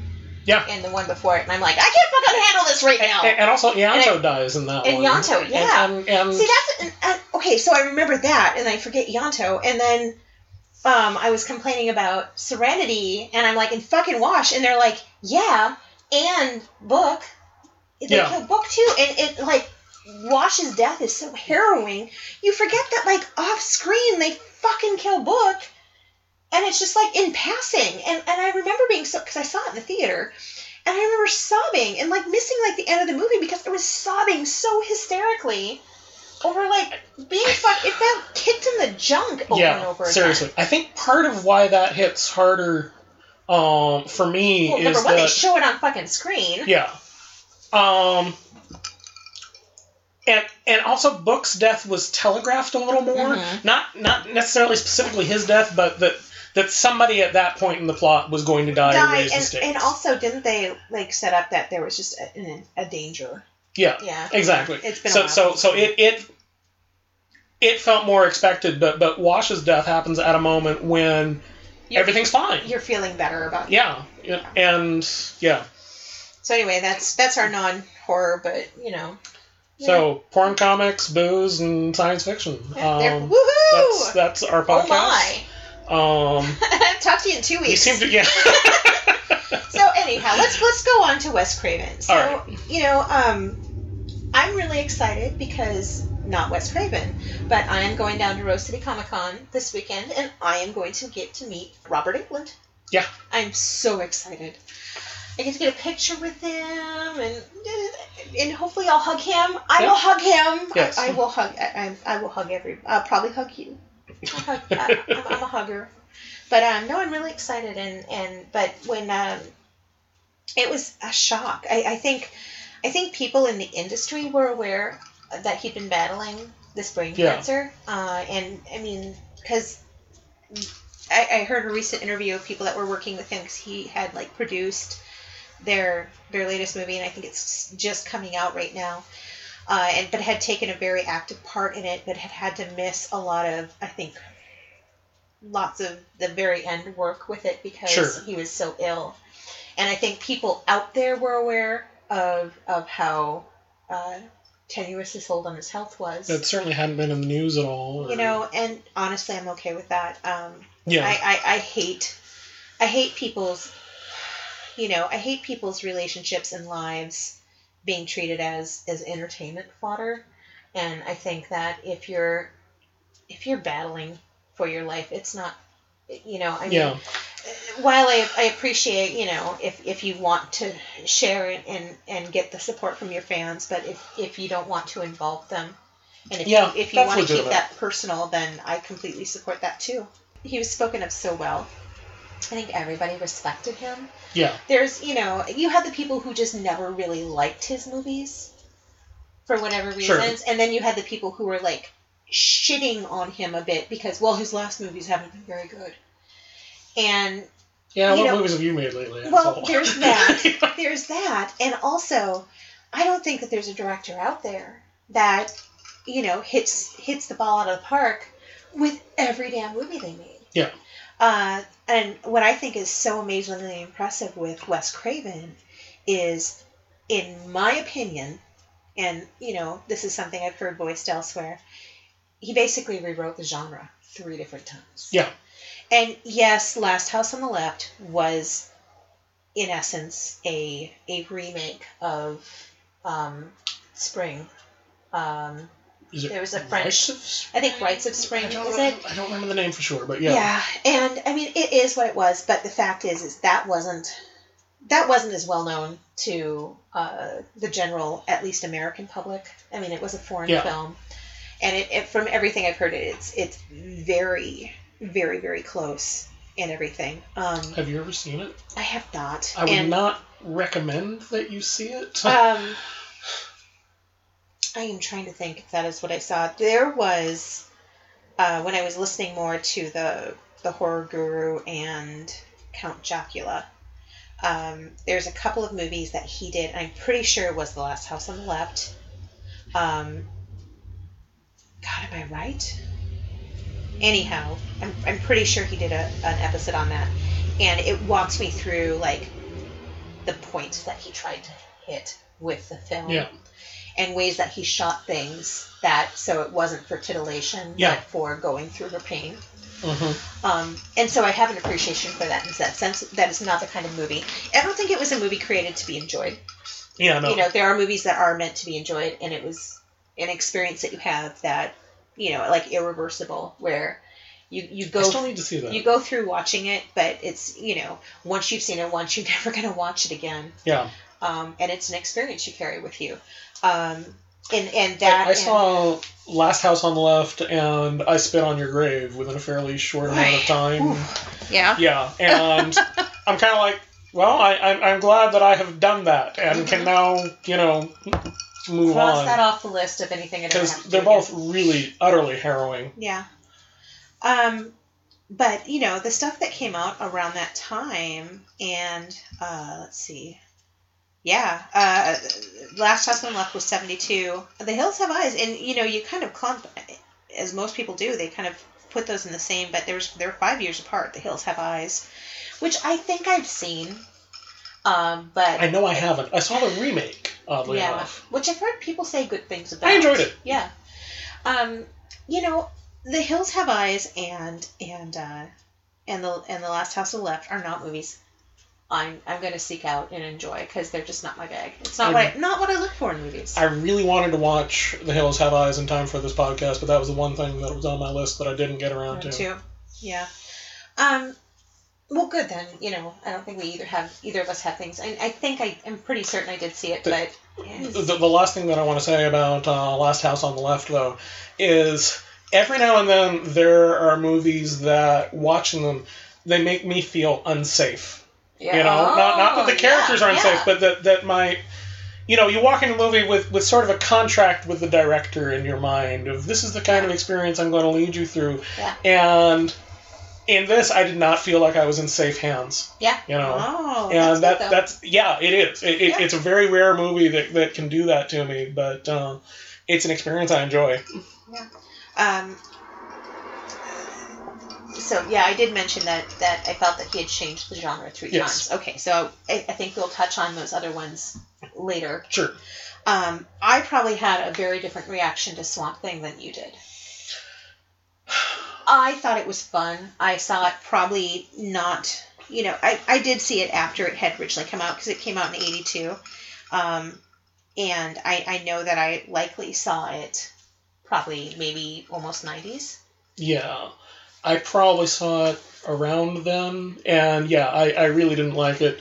Yeah. In the one before it, and I'm like, I can't fucking handle this right now. And, and also, Ianto And dies in that and one. Ianto, yeah. And, and, and See, that's uh, okay. So I remember that, and I forget Ianto, and then um, I was complaining about Serenity, and I'm like, in fucking Wash, and they're like, yeah, and Book. They Yeah. killed Book too, and it like Wash's death is so harrowing. You forget that like off screen they fucking kill Book, and it's just like in passing. And and I remember being so because I saw it in the theater, and I remember sobbing and like missing like the end of the movie because I was sobbing so hysterically over like being (sighs) fuck. It felt kicked in the junk over and yeah, over again. seriously. I think part of why that hits harder um, for me Well, number is one, they that show it on fucking screen. yeah, um, and and also Book's death was telegraphed a little more. Mhm. Not not necessarily specifically his death, but that that somebody at that point in the plot was going to die, Die, and, stakes. and also didn't they like set up that there was just a, a danger? yeah, Yeah, exactly. It's been a so while so so it it it felt more expected, but but Wash's death happens at a moment when You're- everything's fine. You're feeling better about it. Yeah, yeah, and yeah. So anyway, that's that's our non horror, but you know. So porn, comics, booze, and science fiction. Um, woohoo! that's that's our podcast. oh my! Um, (laughs) Talk to you in two weeks. we seem to yeah. (laughs) so anyhow, let's let's go on to Wes Craven. So you know, um, I'm really excited because not Wes Craven, but I am going down to Rose City Comic Con this weekend, and I am going to get to meet Robert Englund. Yeah. I'm so excited. I get to get a picture with him, and and hopefully I'll hug him. I Yeah. will hug him. Yes. I, I will hug. I, I will hug every. I'll probably hug you. Hug, I, I'm, I'm a hugger. But um, no, I'm really excited, and and but when um, it was a shock. I, I think I think people in the industry were aware that he'd been battling this brain Yeah. cancer, uh, and I mean because I, I heard a recent interview of people that were working with him because he had like produced their their latest movie, and I think it's just coming out right now. Uh, and but had taken a very active part in it, but had had to miss a lot of I think lots of the very end work with it because Sure. he was so ill. And I think people out there were aware of of how uh, tenuous his hold on his health was. It certainly hadn't been in the news at all. or- you know, and honestly, I'm okay with that. Um, Yeah. I, I, I hate I hate people's you know I hate people's relationships and lives being treated as as entertainment fodder. And I think that if you're if you're battling for your life it's not you know I mean yeah. while I, I appreciate you know if, if you want to share it and and get the support from your fans but if, if you don't want to involve them and if Yeah, you, if you want to keep that personal then I completely support that too. He was spoken of so well I think everybody respected him Yeah. there's you know you had the people who just never really liked his movies for whatever Sure. reasons and then you had the people who were like shitting on him a bit because well his last movies haven't been very good and Yeah. What know- movies have you made lately? well there's that (laughs) there's that and also i don't think that there's a director out there that you know hits hits the ball out of the park with every damn movie they made Yeah. Uh, and what i think is so amazingly impressive with wes craven is in my opinion and you know this is something i've heard voiced elsewhere he basically rewrote the genre three different times Yeah. and yes last house on the left was in essence a a remake of um, spring um, there was a French- of- i think rites of spring I don't, is it I don't remember the name for sure, but yeah. yeah. and I mean it is what it was, but the fact is, is that wasn't that wasn't as well known to uh, the general, at least American public. I mean, it was a foreign Yeah. film, and it, it from everything I've heard, it, it's it's very very very close and everything. Um, Have you ever seen it? I have not. I would and, not recommend that you see it. Um, I am trying to think if that is what I saw. There was uh, when I was listening more to the the horror guru and Count Jocula. Um, there's a couple of movies that he did. I'm pretty sure it was The Last House on the Left. Um, God, am I right? Anyhow, I'm, I'm pretty sure he did a, an episode on that, and it walks me through like the points that he tried to hit with the film yeah. And ways that he shot things that so it wasn't for titillation Yeah. but for going through her pain Mm-hmm. Um, and so I have an appreciation for that in that sense. That is not the kind of movie. I don't think it was a movie created to be enjoyed. Yeah, no. You know, there are movies that are meant to be enjoyed, and it was an experience that you have that, you know, like irreversible, where you you go. I still need to see that. you go through watching it, but it's you know once you've seen it once, you're (laughs) never gonna watch it again. yeah. Um, and it's an experience you carry with you. Um, and and that I, I and- saw Last House on the Left and I Spit on Your Grave within a fairly short amount of time. yeah Yeah, and (laughs) I'm kind of like, well, I, I'm, I'm glad that I have done that and can now, you know, move cross that off the list of anything I Because they're do again. both really, utterly harrowing. Yeah. Um, but you know the stuff that came out around that time, and uh, let's see. Yeah, uh, Last House on the Left was seventy two. The Hills Have Eyes, and you know you kind of clump, as most people do. They kind of put those in the same, but there's they're five years apart. The Hills Have Eyes, which I think I've seen, um, but I know I haven't. I saw the remake, oddly yeah, enough. which I've heard people say good things about. I enjoyed it. Yeah. Um, you know, The Hills Have Eyes and and uh, and the and the Last House on the Left are not movies I'm I'm going to seek out and enjoy because they're just not my bag. It's not what I, not what I look for in movies. I really wanted to watch The Hills Have Eyes in time for this podcast, but that was the one thing that was on my list that I didn't get around to. too. Yeah. Um. Well, good then. You know, I don't think we either have either of us have things. I, I think I am pretty certain I did see it, The- but The, the last thing that I want to say about uh, Last House on the Left, though, is every now and then there are movies that watching them they make me feel unsafe. Yeah. You know, not not that the Oh, characters yeah, aren't yeah. but that that my you know, you walk into a movie with, with sort of a contract with the director in your mind of this is the kind of experience I'm going to lead you through. Yeah. And in this, I did not feel like I was in safe hands. yeah. You know, Oh, and that's that that's yeah, it is. It, it, Yeah. It's a very rare movie that, that can do that to me, but uh, it's an experience I enjoy. Um, so yeah, I did mention that that I felt that he had changed the genre three Yes. times. Okay, so I, I think we'll touch on those other ones later. Sure. Um, I probably had a very different reaction to Swamp Thing than you did. I thought it was fun. I saw it probably not. You know, I, I did see it after it had originally come out because it came out in '82, um, and I, I know that I likely saw it probably maybe almost '90s. Yeah, I probably saw it around then, and yeah, I, I really didn't like it.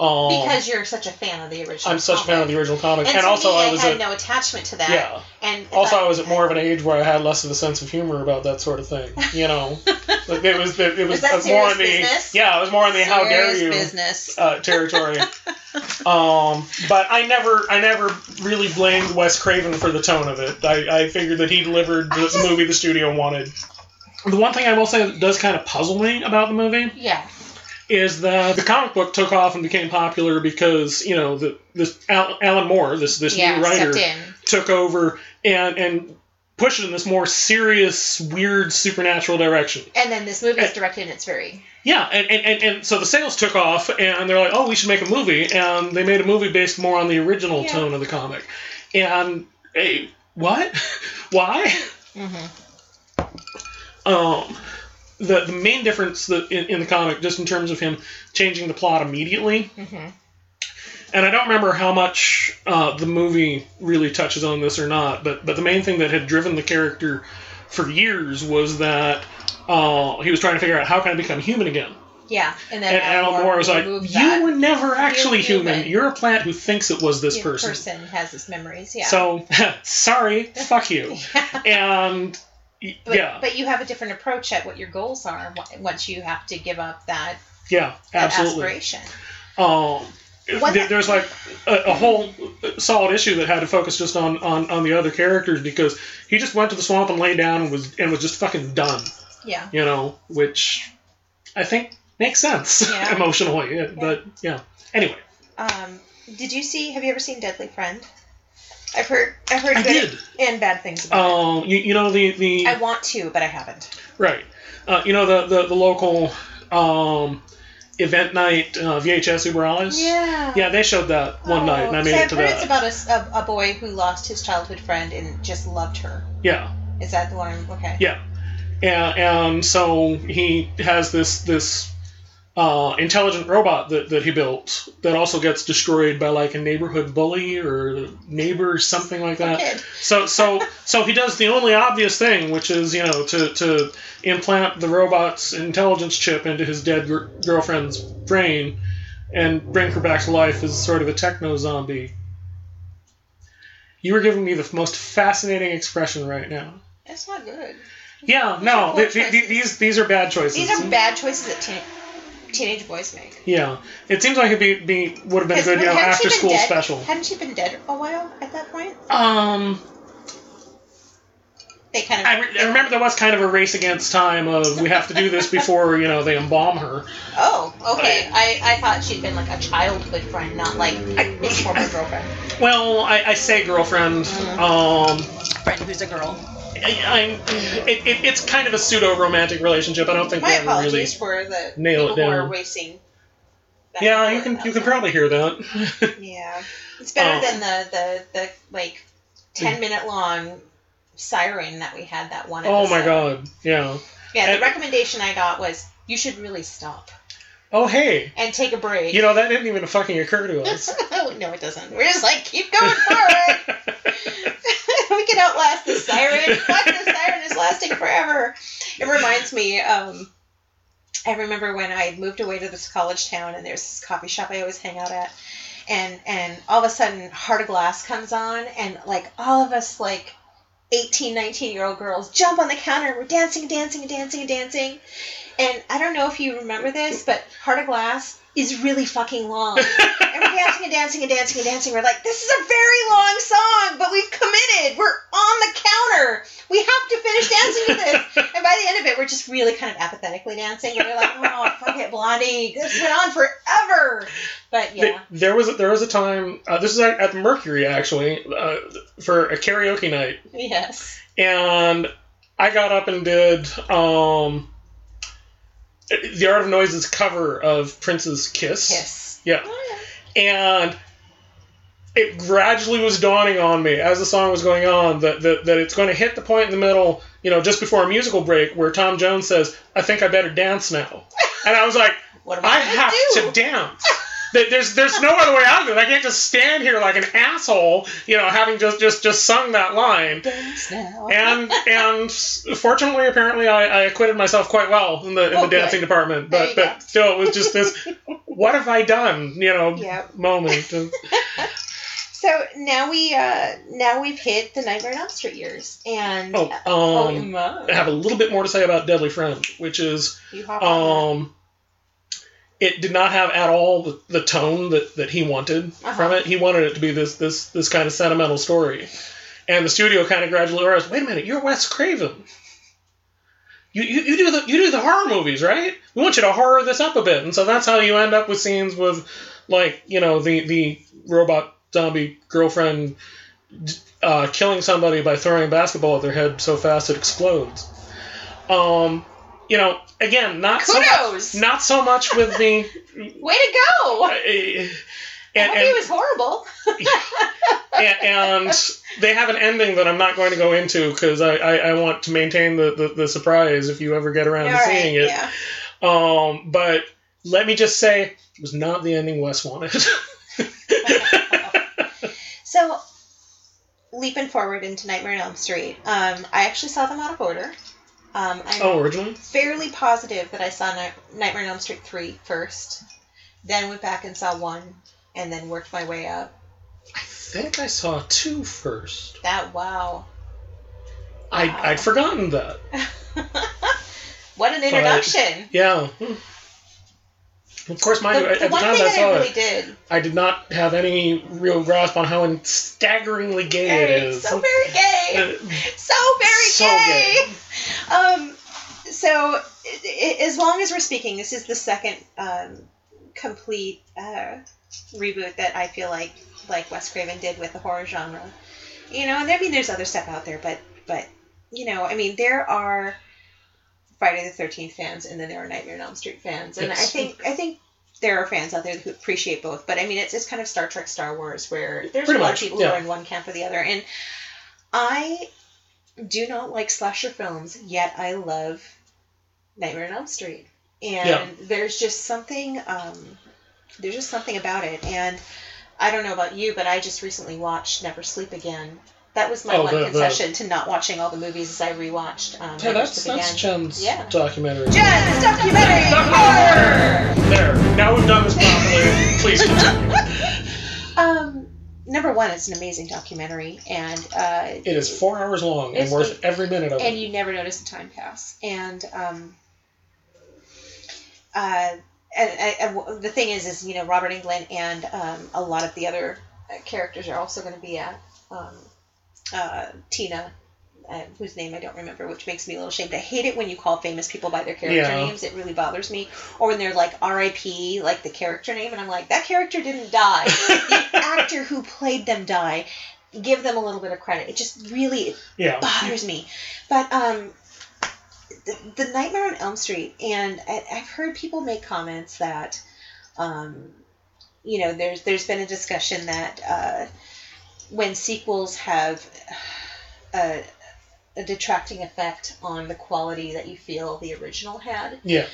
Um, Because you're such a fan of the original. I'm such a fan of the original comic, And, and, also me, I I, was had at no attachment to that. yeah. And Also, but- I was at more of an age where I had less of a sense of humor about that sort of thing. You know, (laughs) like it was it, was, Was that more serious in the business? yeah, it was more in the how dare you business. uh, territory. (laughs) um, but I never, I never really blamed Wes Craven for the tone of it. I, I figured that he delivered the, just- movie the studio wanted. The one thing I will say that does kind of puzzle me about the movie yeah. is that the comic book took off and became popular because you know the this Al- Alan Moore, this this Yeah. new writer, in. took over and and pushed it in this more serious, weird, supernatural direction. And then this movie is directed and it's very Yeah, and, and, and, and so the sales took off, and they're like, oh, we should make a movie. And they made a movie based more on the original Yeah. tone of the comic. And, hey, what? (laughs) Why? Mm-hmm. Um, the, the main difference that in, in the comic, just in terms of him changing the plot immediately, and I don't remember how much uh, the movie really touches on this or not, but, but the main thing that had driven the character for years was that uh, he was trying to figure out how can I become human again. yeah. And then And Alan Moore was like, "You that. were never actually human. human. You're a plant who thinks it was this The person." has his memories. Yeah. So, (laughs) sorry, fuck you. (laughs) And y- but, yeah, but you have a different approach at what your goals are once you have to give up that, yeah, that absolutely. aspiration. Um, there- there's like a, a whole solid issue that had to focus just on, on, on the other characters because he just went to the swamp and lay down and was and was just fucking done. Yeah. You know, which I think makes sense Yeah. (laughs) emotionally. But yeah. Anyway, Um, did you see? Have you ever seen Deadly Friend? I've heard. I've heard I good did. and bad things about um, you, you know the the it. I want to, but I haven't. Right. Uh, you know the the, the local um, event night uh, VHS Uberales. Yeah. Yeah, they showed that one night, and I made it I've to heard that. it's about a boy who lost his childhood friend and just loved her. yeah, Is that the one? I'm, okay. yeah. and, and so he has this this uh, intelligent robot that, that he built that also gets destroyed by like a neighborhood bully or neighbor something like that. Kid. So so so he does the only obvious thing, which is you know to to implant the robot's intelligence chip into his dead gr- girlfriend's brain and bring her back to life as sort of a techno zombie. You were giving me the most fascinating expression right now. That's not good. Yeah, no, poor th- th- these these are bad choices. These are bad choices that teen- teenage boys make. Yeah, it seems like it'd be, be would have been a 'Cause good, you know, after school dead- special. Hadn't she been dead a while at that point? Um, They kind of. I, re- I remember there was kind of a race against time of we have to do this before you know they embalm her. Oh, okay. I, I thought she'd been like a childhood friend, not like a former girlfriend. Well, I, I say girlfriend. Mm. Um, Friend who's a girl. I, it, it, it's kind of a pseudo romantic relationship. I don't think My they ever really. apologies for the nail it people who are down. Yeah, you can you can probably hear that. (laughs) Yeah, it's better Oh. than the the the like mm. ten minute long siren that we had that one. oh my episode. god, yeah. Yeah, the And- recommendation I got was you should really stop Oh hey, and take a break. you know that didn't even fucking occur to us. (laughs) no, it doesn't. We're just like keep going forward. (laughs) can outlast the siren. The siren is lasting forever. It reminds me. Um, I remember when I moved away to this college town, and there's this coffee shop I always hang out at, and and all of a sudden, Heart of Glass comes on, and like all of us like 18, 19 year old girls jump on the counter. And we're dancing and dancing and dancing and dancing. And I don't know if you remember this, but Heart of Glass is really fucking long. (laughs) and we're dancing and dancing and dancing and dancing. We're like, this is a very long song, but we've committed. We're on the counter. We have to finish dancing to this. (laughs) And by the end of it, we're just really kind of apathetically dancing. And we're like, oh, fuck it, Blondie. This went on forever. But yeah. There was a, there was a time. Uh, this is at, at the Mercury actually uh, for a karaoke night, Yes. and I got up and did um, the Art of Noise's cover of Prince's Kiss. Kiss. Oh, yeah, and it gradually was dawning on me as the song was going on that, that, that it's going to hit the point in the middle, you know, just before a musical break where Tom Jones says, "I think I better dance now," and I was like. (laughs) What I, I have do? to dance. (laughs) There- There's there's no other way out of it. I can't just stand here like an asshole, you know, having just just just sung that line. And and fortunately, apparently, I, I acquitted myself quite well in the in Oh, the dancing department. There But go. but still, it was just this. (laughs) What have I done? You know, Yep. moment. (laughs) So now we uh now we've hit the Nightmare on Elm Street years, and Oh, oh, um, my. I have a little bit more to say about Deadly Friend, which is you hop on um, it did not have at all the, the tone that, that he wanted Uh-huh. from it. He wanted it to be this this this kind of sentimental story, and the studio kind of gradually realized, wait a minute, you're Wes Craven. You, you, you do the you do the horror movies, right? We want you to horror this up a bit, and so that's how you end up with scenes with, like you know the the robot zombie girlfriend uh, killing somebody by throwing a basketball at their head so fast it explodes. Um, you know, again, not so much, not so much with the. (laughs) Way to go! uh, I and, hope he was horrible. (laughs) and, and they have an ending that I'm not going to go into because I, I, I want to maintain the, the, the surprise if you ever get around All to right, seeing it. yeah. Um, but let me just say, it was not the ending Wes wanted. (laughs) So, leaping forward into Nightmare on Elm Street, um, I actually saw them out of order. Um, I'm oh, originally? fairly positive that I saw Night- Nightmare on Elm Street 3 first, then went back and saw 1, and then worked my way up. I think I saw two first. That, wow. I, Wow. I'd forgotten that. (laughs) what an introduction! Yeah. Of course, mind The, you, at the the one time thing I saw I really it, did. I did not have any real grasp on how staggeringly gay it Hey, is. so very gay! Uh, so very so gay. gay. Um, so i- i- as long as we're speaking, this is the second um, complete uh, reboot that I feel like like Wes Craven did with the horror genre. You know, and I mean, there's other stuff out there, but but you know, I mean, there are Friday the Thirteenth fans, and then there are Nightmare on Elm Street fans, and I think I think. There are fans out there who appreciate both, but I mean, it's, it's kind of Star Trek, Star Wars, where there's Pretty a lot much, of people yeah. who are in one camp or the other. And I do not like slasher films, yet I love Nightmare on Elm Street. And Yeah. there's just something, um, there's just something about it. And I don't know about you, but I just recently watched Never Sleep Again. That was my Oh, one the- the- concession to not watching all the movies as I rewatched. Um, Yeah, Never that's Sleep that's Again. Jen's Yeah. documentary. Jen's documentary horror. There. Now we've done this properly. Please continue. (laughs) Um, number one, it's an amazing documentary, and uh, It is four hours long and It's- worth every minute of and it. you never notice the time pass. And um, uh, and, and, and the thing is, is you know Robert Englund and um, a lot of the other uh, characters are also going to be at um, uh, Tina. Uh, whose name I don't remember, which makes me a little ashamed. I hate it when you call famous people by their character Yeah. names. It really bothers me. Or when they're like R.I.P. like the character name, and I'm like, that character didn't die. (laughs) the actor who played them died. Give them a little bit of credit. It just really Yeah. bothers me. But um, the, the Nightmare on Elm Street, and I, I've heard people make comments that, um, you know, there's there's been a discussion that uh, when sequels have a, a detracting effect on the quality that you feel the original had, Yeah.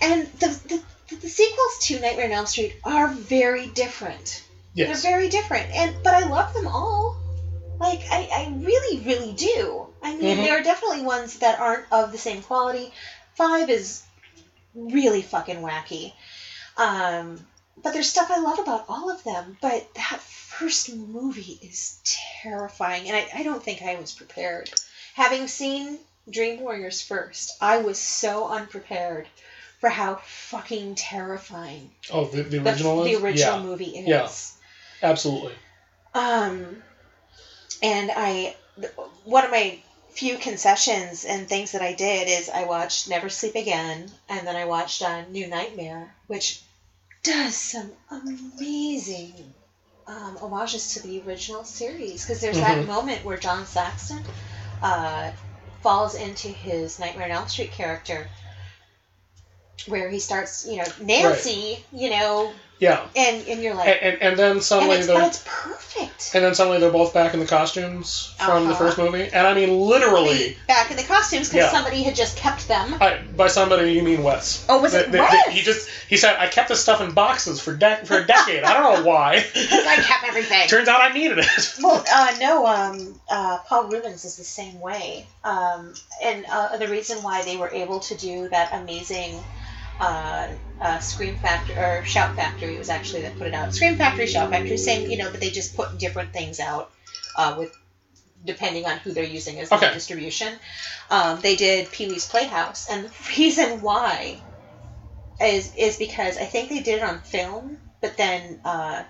and the the, the sequels to Nightmare on Elm Street are very different. Yes. They're very different, and but I love them all. Like I, I really, really do. I mean, Mhm. there are definitely ones that aren't of the same quality. Five is really fucking wacky. Um, but there's stuff I love about all of them. But that first movie is terrifying, and I, I don't think I was prepared. Having seen Dream Warriors first, I was so unprepared for how fucking terrifying Oh, the, the the, original the one? original Yeah. movie is. Yeah. Absolutely. Um, and I, one of my few concessions and things that I did is I watched Never Sleep Again, and then I watched uh, New Nightmare, which does some amazing um, homages to the original series. Because there's that Mhm. moment where John Saxon uh, falls into his Nightmare on Elm Street character. Where he starts, you know, Nancy, you know, Yeah. and and you're like, And, and, and then and suddenly it's, they're but it's perfect. and then suddenly they're both back in the costumes from the Uh-huh. first movie. And I mean literally back in the costumes because Yeah. somebody had just kept them. I, by somebody you mean Wes. Oh, was it The- the- Wes? the- he just he said I kept this stuff in boxes for de- for a decade. I don't know why. (laughs) I kept everything. Turns out I needed it. (laughs) Well, uh, no, um, uh, Paul Reubens is the same way. Um, and uh, the reason why they were able to do that amazing uh, uh, Scream Factory, or Shout Factory was actually that put it out. Scream Factory, Shout Factory, same, you know, but they just put different things out uh, with depending on who they're using as the distribution. Um, they did Pee Wee's Playhouse, and the (laughs) reason why is is because I think they did it on film, but then uh,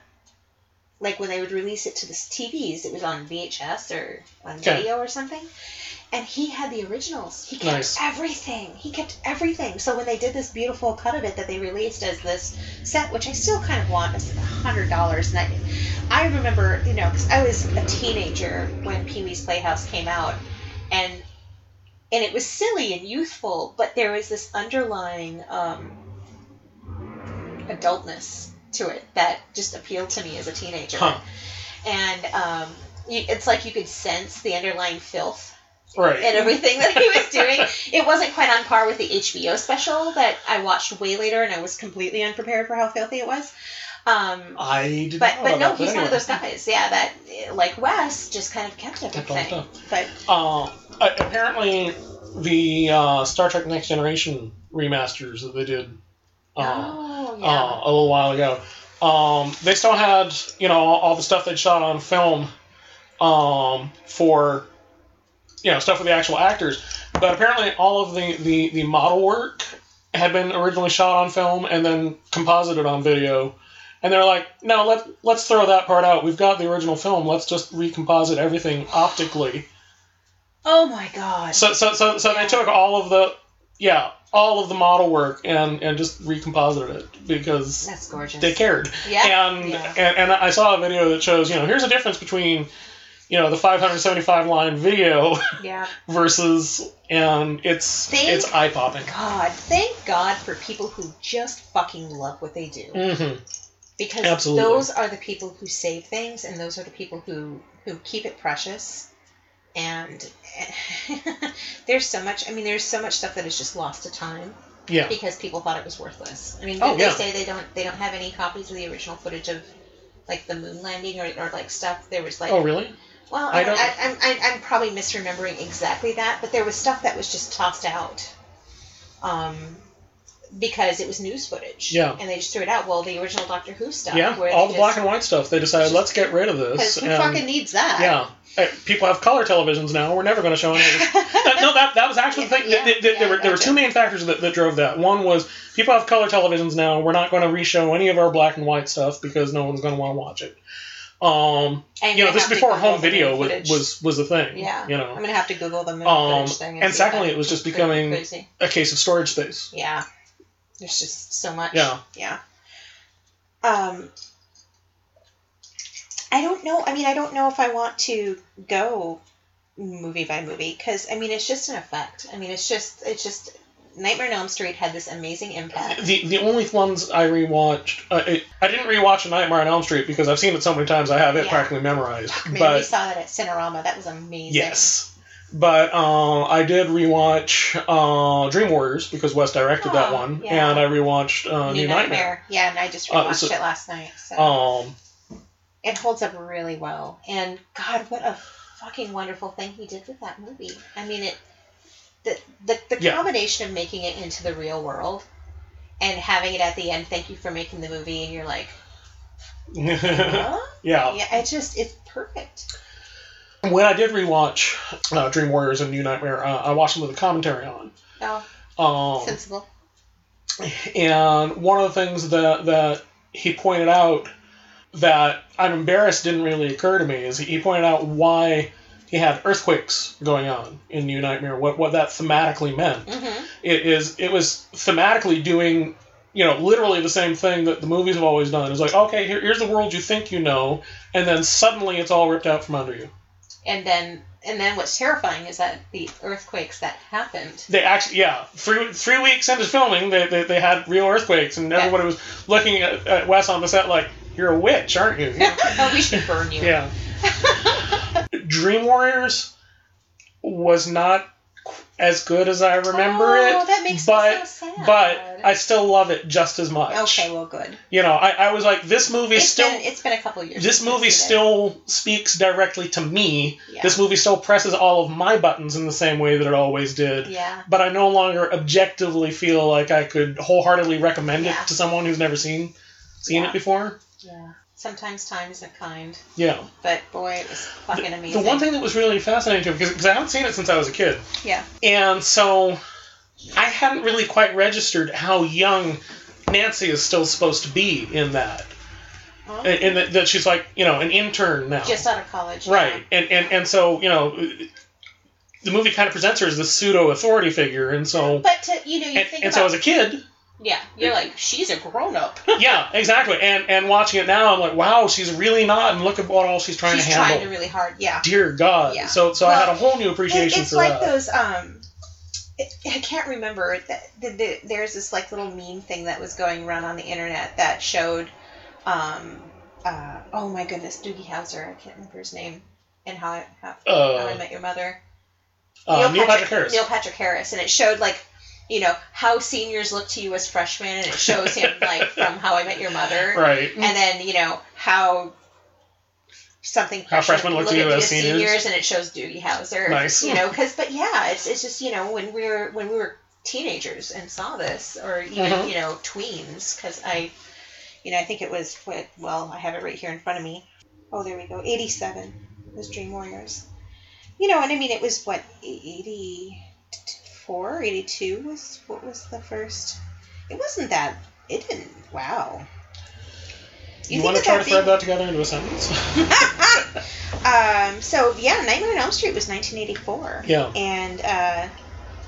like when they would release it to the TVs, it was on VHS or on Okay. video or something. And he had the originals. He kept Nice. everything. He kept everything. So when they did this beautiful cut of it that they released as this set, which I still kind of want, it's a hundred dollars. And I, I remember, you know, because I was a teenager when Pee Wee's Playhouse came out, and and it was silly and youthful, but there was this underlying um, adultness to it that just appealed to me as a teenager. Huh. And um, it's like you could sense the underlying filth Right. and everything that he was doing. It wasn't quite on par with the HBO special that I watched way later, and I was completely unprepared for how filthy it was. Um, I did but not but no, he's one anyway. of those guys, yeah, that like Wes just kind of kept everything. But Uh, apparently, the uh, Star Trek Next Generation remasters that they did uh, oh yeah, uh, a little while ago, um, they still had you know all, the stuff they'd shot on film um, for you know stuff with the actual actors, but apparently all of the, the, the model work had been originally shot on film and then composited on video. And they're like, no, let let's throw that part out. We've got the original film. Let's just recomposite everything optically. oh my god, So so so, so they took all of the yeah all of the model work and and just recomposited it because that's gorgeous. they cared. Yeah, And, yeah. and and I saw a video that shows you know here's a difference between you know the 575 line video Yeah, (laughs) versus and it's Think- it's eye popping. God, thank God for people who just fucking love what they do. hmm because Absolutely. those are the people who save things and those are the people who who keep it precious and (laughs) there's so much. I mean, there's so much stuff that is just lost to time Yeah. because people thought it was worthless. I mean, Oh, they yeah. say they don't they don't have any copies of the original footage of like the moon landing or, or like stuff? There was like Oh, really? Well, I I don't- I, I'm, I, I'm probably misremembering exactly that, but there was stuff that was just tossed out, um, because it was news footage. Yeah. And they just threw it out. Well, the original Doctor Who stuff. Yeah. All the black and white stuff. They decided, just- let's get rid of this. who and- fucking needs that? Yeah. Uh, People have color televisions now. We're never going to show any of this. (laughs) That- no, that, that was actually the thing. Yeah, Th- th- yeah, there, were, there were two main factors that, that drove that. One was people have color televisions now. We're not going to reshow any of our black and white stuff because no one's going to want to watch it. Um, And you know, this before home video was, was was the thing. Yeah. You know, I'm gonna have to Google the movie Um, thing. and secondly, it was just becoming- crazy. a case of storage space. Yeah. There's just so much. Yeah. Yeah. Um. I don't know. I mean, I don't know if I want to go movie by movie because I mean, it's just an effect. I mean, it's just it's just Nightmare on Elm Street had this amazing impact. The the only ones I rewatched, uh, it, I didn't rewatch A Nightmare on Elm Street because I've seen it so many times. I have it Yeah. practically memorized. Man, we saw that at Cinerama. That was amazing. yes, but uh, I did rewatch uh, Dream Warriors because Wes directed that one, yeah. and I rewatched uh, New, New Nightmare. Nightmare. Yeah, and I just Uh, rewatched so- it last night. So Um, it holds up really well. And God, what a fucking wonderful thing he did with that movie. I mean, it the the, the Yeah. combination of making it into the real world and having it at the end. Thank you for making the movie, and you're like, (laughs) huh? yeah. yeah, it just it's perfect. When I did rewatch uh, Dream Warriors and New Nightmare, uh, I watched them with a commentary on. Oh, Um, sensible. And one of the things that that he pointed out that I'm embarrassed didn't really occur to me is he pointed out why he had earthquakes going on in New Nightmare. What what that thematically meant. hmm It is it was thematically doing you know literally the same thing that the movies have always done. It's like okay here, here's the world you think you know, and then suddenly it's all ripped out from under you. And then and then what's terrifying is that the earthquakes that happened. They actually, yeah, three three weeks into filming, they, they, they had real earthquakes, and everybody was looking at, at Wes on the set like, "You're a witch, aren't you?" oh, (laughs) we should burn you. yeah. Dream Warriors was not as good as I remember Oh, it, that makes but so but I still love it just as much. Okay, well, good. You know, I, I was like, this movie It's still. been it's been a couple years. this movie seen it. still speaks directly to me. Yeah. This movie still presses all of my buttons in the same way that it always did Yeah. but I no longer objectively feel like I could wholeheartedly recommend Yeah. it to someone who's never seen seen Yeah. it before. Yeah. Sometimes time isn't kind, Yeah. but boy, it was fucking The amazing. The one thing that was really fascinating to me because, because I haven't seen it since I was a kid, Yeah. and so I hadn't really quite registered how young Nancy is still supposed to be in that, Well, and, and that, she's like you know an intern now, just out of college. yeah. right? And and and so you know. The movie kind of presents her as this pseudo authority figure, and so But to, you know, you and, think and about so as a kid, yeah, you're like she's a grown up. (laughs) yeah, exactly. And and watching it now, I'm like, wow, she's really not. And look at what all she's trying she's to handle. She's trying really hard. Yeah. Dear God. Yeah. So so I had a whole new It- appreciation it's for like that. those um it, I can't remember that the, the, there's this like little meme thing that was going around on the internet that showed um uh oh my goodness Doogie Howser I can't remember his name and how I, how, Uh, how I met your mother uh, Neil Patrick Harris. Neil Patrick Harris and it showed like you know how seniors look to you as freshmen and it shows him (laughs) like from How I Met Your Mother right. and then you know how something How freshmen look to you as seniors. and it shows Doogie Howser. Nice. You know, because but yeah, it's it's just you know when we were when we were teenagers and saw this, or even Mhm. you know tweens, because I, you know, I think it was what well I have it right here in front of me. Oh, there we go. Eighty-seven was Dream Warriors. You know, and I mean it was what eighty-four, eighty-two was what was the first. It wasn't that. It didn't. Wow. You, think want to try to thread that together into a sentence? (laughs) um, so yeah, Nightmare on Elm Street was 1984. Yeah. And uh,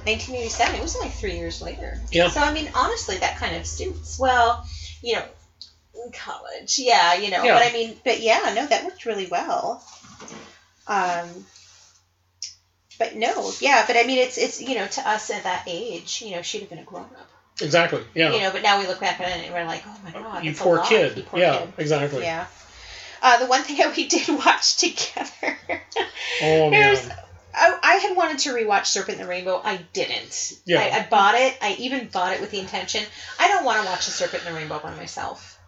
1987, it was only three years later. Yeah. So I mean, honestly, that kind of suits. Well, you know, in college, yeah, you know. Yeah. But I mean, but yeah, no, that worked really well. Um. But no, yeah, but I mean, it's it's you know, to us at that age, you know, she'd have been a grown up. exactly. Yeah. You know, but now we look back at it and we're like, oh my god, you poor kid. You poor yeah. kid. Exactly. Yeah. Uh, the one thing that we (laughs) did watch together Oh man. I, I had wanted to rewatch Serpent in the Rainbow. I didn't. Yeah. I, I bought it. I even bought it with the intention. I don't want to watch The Serpent in the Rainbow by myself.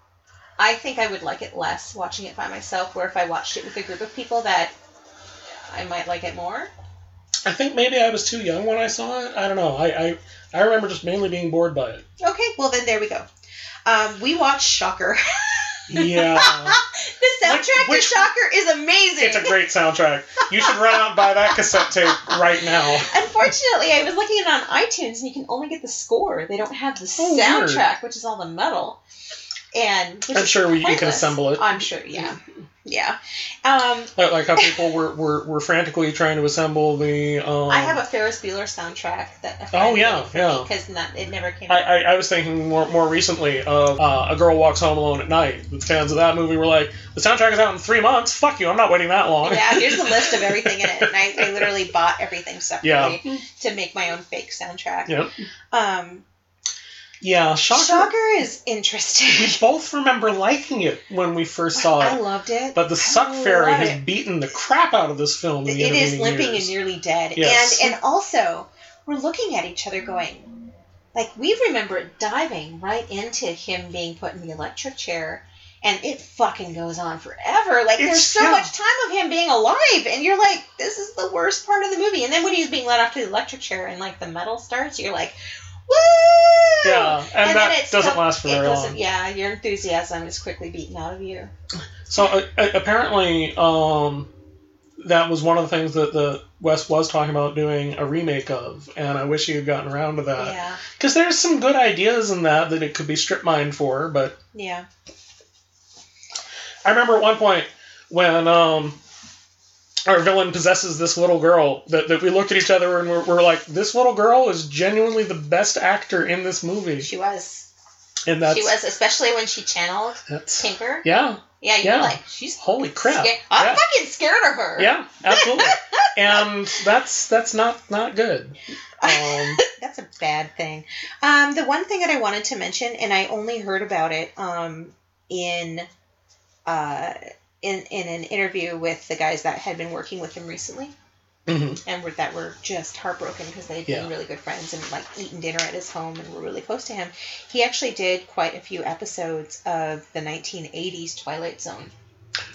I think I would like it less watching it by myself, where if I watched it with a group of people that I might like it more. I think maybe I was too young when I saw it. I don't know. I I, I remember just mainly being bored by it. Okay, well then there we go. Um, we watched Shocker. (laughs) Yeah. the soundtrack which- to Shocker is amazing. it's a great soundtrack. You should run out and buy that cassette tape right now. Unfortunately, I was looking at it on iTunes, and you can only get the score. They don't have the Oh, weird. soundtrack, which is all the metal. And I'm sure we, you can assemble it. I'm sure, yeah, yeah. Um, Like, like how people were, were, were frantically trying to assemble the. Um, I have a Ferris Bueller soundtrack that. Oh, yeah, yeah. Because it never came. I, out. I, I was thinking more, more recently of uh, A Girl Walks Home Alone at Night. The fans of that movie were like, the soundtrack is out in three months. Fuck you, I'm not waiting that long. yeah, here's the list of (laughs) everything in it, and I, I literally bought everything separately Yeah. to make my own fake soundtrack. Yep. Um, Yeah, Shocker. Shocker is interesting. We both remember liking it when we first saw I it. I loved it. But the I Suck Fairy has it. beaten the crap out of this film. In the It is limping years. and nearly dead. Yes. And and also we're looking at each other going like we remember diving right into him being put in the electric chair and it fucking goes on forever. Like there's so yeah. much time of him being alive and you're like, this is the worst part of the movie. And then when he's being led off to the electric chair and like the metal starts, you're like, Woo! Yeah, and, then that doesn't com- last for very long. Yeah, your enthusiasm is quickly beaten out of you. So uh, uh, apparently, um, that was one of the things that the Wes was talking about doing a remake of, and I wish he had gotten around to that. yeah, Because there's some good ideas in that that it could be strip mined for, but yeah. I remember at one point when um, our villain possesses this little girl that, that we looked at each other and we're, we're like, this little girl is genuinely the best actor in this movie, She was. and that's she was, especially when she channeled that's Pinker. yeah, Yeah, you're Yeah. like, she's holy crap, scared. I'm yeah. fucking scared of her. yeah, absolutely, (laughs) and that's that's not not good. Um, (laughs) That's a bad thing. Um, the one thing that I wanted to mention, and I only heard about it um, in uh, in in an interview with the guys that had been working with him recently, mhm. and were, that were just heartbroken because they'd Yeah. been really good friends and like eaten dinner at his home and were really close to him. He actually did quite a few episodes of the 1980s Twilight Zone.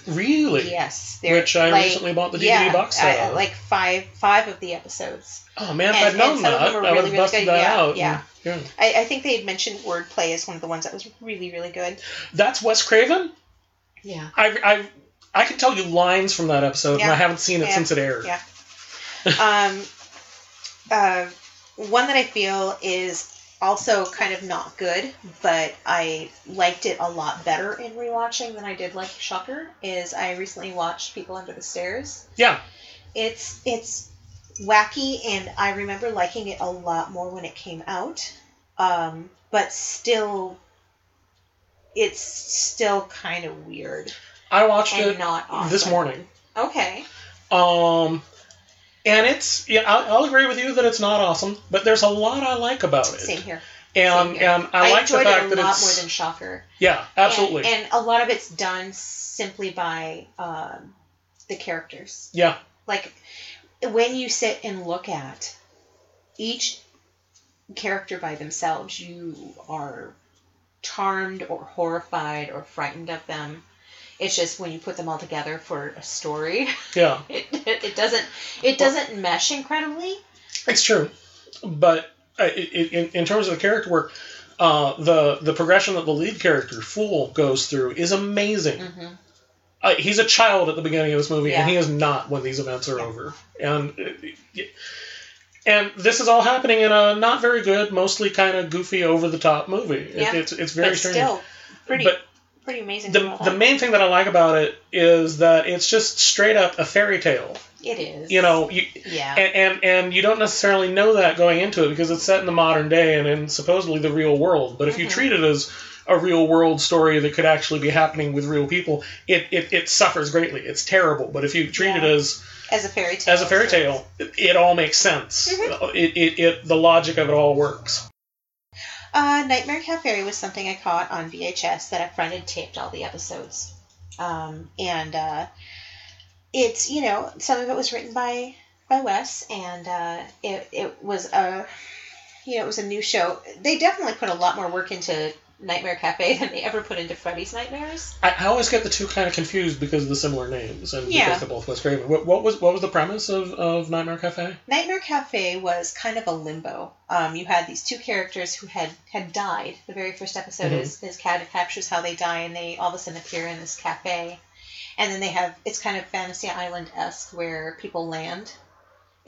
Really? Yes, Which I like, recently bought the DVD yeah, box set of. like five five of the episodes. oh man, if and- I'd known and that, I would really, have really busted good. that Yeah, out. yeah. yeah. I, I think they had mentioned wordplay as one of the ones that was really, really good. That's Wes Craven. Yeah. I I I can tell you lines from that episode, and I haven't seen it Yeah. since it aired. Yeah. (laughs) um, uh, one that I feel is also kind of not good, but I liked it a lot better in rewatching than I did like Shocker. Is I recently watched People Under the Stairs. Yeah. It's it's wacky, and I remember liking it a lot more when it came out. Um, but still, it's still kind of weird I watched it not awesome. this morning. Okay. Um, and it's yeah, I'll, I'll agree with you that it's not awesome, but there's a lot I like about it. Same here. And Same here. and I, like the fact it a that lot it's more than Shocker. yeah, absolutely. And, and a lot of it's done simply by um, the characters. yeah, Like when you sit and look at each character by themselves, you are charmed or horrified or frightened of them. It's just when you put them all together for a story, (laughs) yeah, it, it, it doesn't it doesn't mesh incredibly. it's true. But uh, it, in in terms of the character work, uh, the the progression that the lead character Fool goes through is amazing. hmm uh, he's a child at the beginning of this movie, and he is not when these events are Yeah. over. And uh, and this is all happening in a not very good, mostly kind of goofy, over the top movie. It- Yeah. it's it's very But strange. still, pretty but pretty amazing. the the main thing that I like about it is that it's just straight up a fairy tale. it is. You know, you, Yeah. and, and and you don't necessarily know that going into it because it's set in the modern day and in supposedly the real world. But if you Mhm. treat it as a real world story that could actually be happening with real people, it, it, it suffers greatly. It's terrible. But if you treat it as as a fairy tale. as a fairy tale, it, all makes sense. Mhm. It, it, it the logic of it all works. Uh, Nightmare Cafe was something I caught on VHS that a friend had taped all the episodes. Um, and uh, it's, you know, some of it was written by by Wes, and uh, it it was a you know it was a new show. They definitely put a lot more work into Nightmare Cafe (laughs) than they ever put into Freddy's Nightmares. I, I always get the two kind of confused because of the similar names and Yeah. because they're both Wes Craven. What, what was what was the premise of, of Nightmare Cafe? Nightmare Cafe was kind of a limbo. Um, you had these two characters who had had died. The very first episode Mhm. is is cat captures how they die, and they all of a sudden appear in this cafe, and then they have it's kind of Fantasy Island esque where people land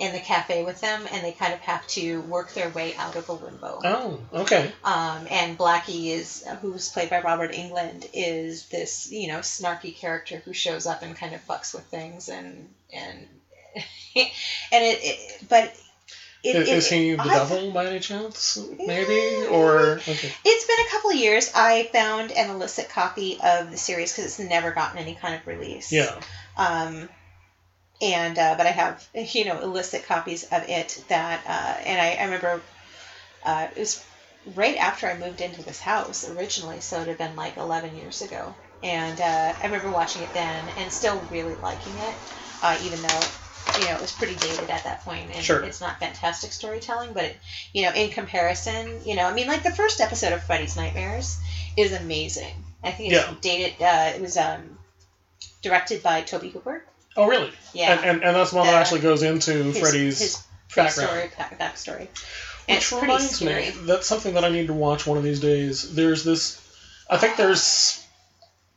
in the cafe with them, and they kind of have to work their way out of a limbo. Oh, okay. Um, and Blackie is, who's played by Robert Englund, is this you know snarky character who shows up and kind of fucks with things and and (laughs) and it, it but it, is, it- is he the devil by any chance? Maybe or okay. It's been a couple of years. I found an illicit copy of the series because it's never gotten any kind of release. Yeah. Um, and uh, but I have you know illicit copies of it that uh, and I, I remember uh, it was right after I moved into this house originally, so it had been like 11 years ago. And uh, I remember watching it then and still really liking it, uh, even though you know it was pretty dated at that point and Sure. it's not fantastic storytelling, but it, you know in comparison, you know I mean like the first episode of Freddy's Nightmares is amazing. I think it's Yeah. dated. Uh, it was um, directed by Tobe Hooper. Oh, really? Yeah. And, and, and that's one that The- actually goes into his, Freddy's his background. back, backstory. And Which it's pretty reminds me, that's something that I need to watch one of these days. There's this, I think there's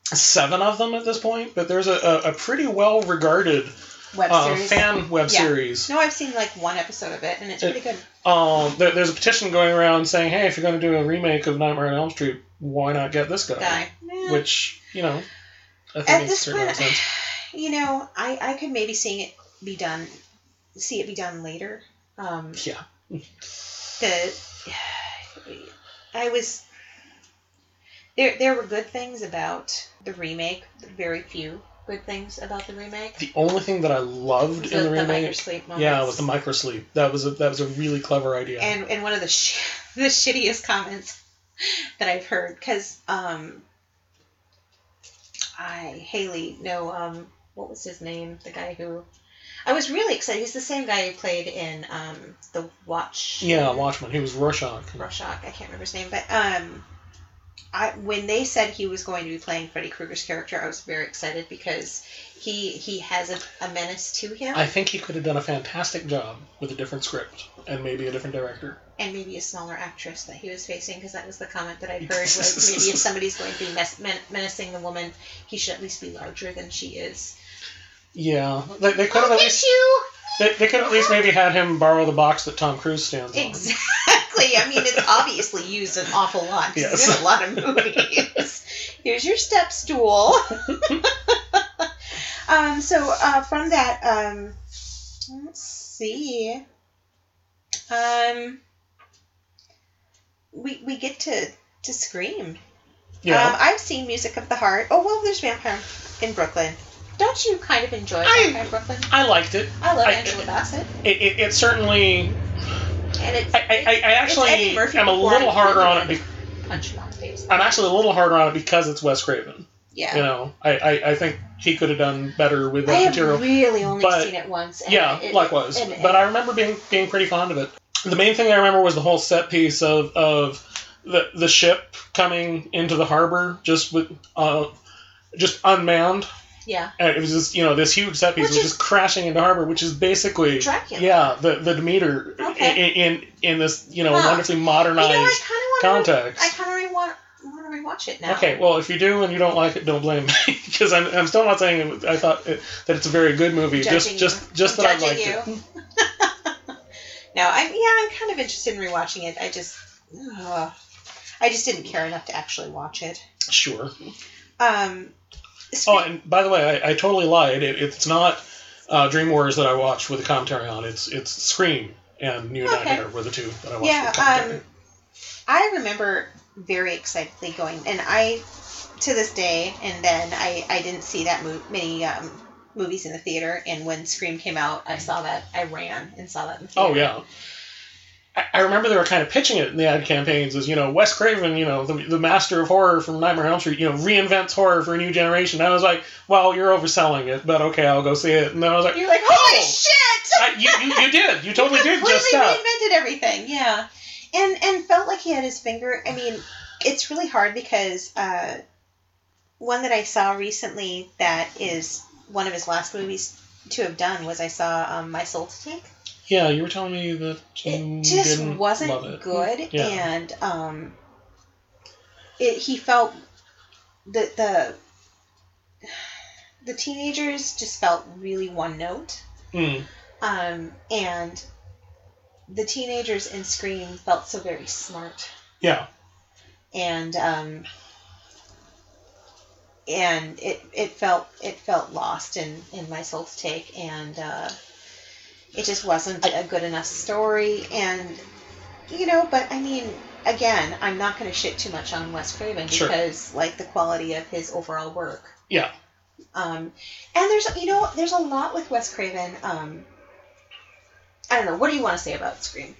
seven of them at this point, but there's a, a, a pretty well regarded Web uh, fan web Yeah. series. No, I've seen like one episode of it, and it's It- pretty good. Um, there, there's a petition going around saying, hey, if you're going to do a remake of Nightmare on Elm Street, why not get this guy? Guy. Which, you know, I think At makes this certain point, sense. You know, I, I could maybe seeing it be done, see it be done later. Um, (laughs) Yeah. the I was there. There were good things about the remake. Very few good things about the remake. The only thing that I loved The, in the the remake, moments. yeah, was the microsleep. That was a that was a really clever idea. and and one of the sh- (laughs) the shittiest comments (laughs) that I've heard because um I Haley no um what was his name the guy who I was really excited he's the same guy who played in um the Watch yeah, Watchmen. He was Rorschach. Rorschach I can't remember his name but um I when they said he was going to be playing Freddy Krueger's character I was very excited because he he has a, a menace to him I think he could have done a fantastic job with a different script and maybe a different director. and maybe a smaller actress that he was facing because that was the comment that I'd (laughs) heard was maybe if somebody's going to be mes- men- menacing the woman, he should at least be larger than she is. Yeah, they, they could have at least they, they could at least maybe had him borrow the box that Tom Cruise stands on. exactly. I mean, it's obviously used an awful lot. Yes. in a lot of movies. Here's your step stool. (laughs) um. So uh, from that, um, let's see. Um. We we get to to scream. Yeah, Um, I've seen Music of the Heart. Oh well, there's Vampire in Brooklyn. Don't you kind of enjoy I- Brooklyn? I liked it. I love I- Angela Bassett, It, it, it certainly. and it's I, I, I Eddie actually Murphy am a little I harder on it. Be, punch you on the face. I'm actually a little harder on it because it's Wes Craven. Yeah, You know, I, I, I think he could have done better with I that have material. really only but- seen it once. Yeah, it- likewise. and- but I remember being being pretty fond of it. The main thing I remember was the whole set piece of of the the ship coming into the harbor just with uh just unmanned. Yeah, And it was just you know this huge set piece Which was is- just crashing into harbor, which is basically Dracula. yeah the the Demeter Okay. in, in in this you know wonderfully You modernized know, I kind of want context. I kind of want want to rewatch it now. Okay, well, if you do and you don't like it, don't blame me (laughs) because I'm, I'm still not saying it, I thought it, that it's a very good movie. Judging just you. just just I'm that I liked you. it. (laughs) No, I'm yeah, I'm kind of interested in rewatching it. I just, ugh. I just didn't care enough to actually watch it. Sure. Um, Oh, and by the way, I, I totally lied. It, it's not uh, Dream Warriors that I watched with a commentary on. It's it's Scream and New Okay. Nightmare were the two that I watched Yeah, um, I remember very excitedly going, and I, to this day, and then I, I didn't see that mo- many um, movies in the theater, and when Scream came out, I saw that, I ran and saw that in the theater. oh yeah. I, remember they were kind of pitching it in the ad campaigns as you know Wes Craven, you know the, the master of horror from Nightmare on Elm Street, you know reinvents horror for a new generation. And I was like, well, you're overselling it, but okay, I'll go see it. And then I was like, You're like, holy Oh! shit! I, you, you, you did, you (laughs) totally did completely just that. reinvented everything. Yeah, and and felt like he had his finger. I mean, it's really hard because uh, one that I saw recently that is one of his last movies to have done was I saw um, My Soul to Take. Yeah, you were telling me that It just wasn't it. good, Yeah. and um, it he felt that the the teenagers just felt really one note. Mm, Um, and the teenagers in Scream felt so very smart, yeah, and um, and it it felt it felt lost in in my soul's take, and uh, it just wasn't a good enough story, and you know, but I mean. Again, I'm not going to shit too much on Wes Craven Sure. because, like, the quality of his overall work. yeah. Um, and there's, you know, there's a lot with Wes Craven. Um, I don't know. What do you want to say about Scream?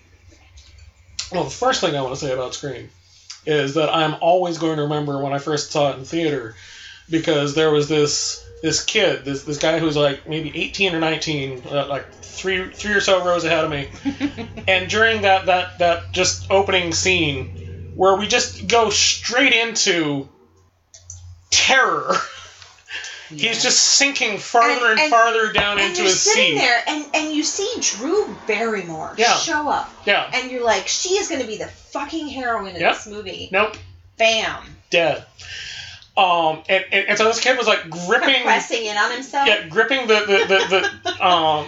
Well, the first thing I want to say about Scream is that I'm always going to remember when I first saw it in theater because there was this this kid, this this guy who was like maybe 18 or 19, uh, like three three or so rows ahead of me, (laughs) and during that that that just opening scene where we just go straight into terror. (laughs) He's just sinking farther and, And- and- farther down and into you're his sitting seat. there, and and you see Drew Barrymore Yeah. show up, Yeah. and you're like, she is going to be the fucking heroine of Yep. this movie. Nope. Bam, Dead. Um, and, and, and so this kid was like gripping, pressing in on himself. yeah, gripping the the, the, the um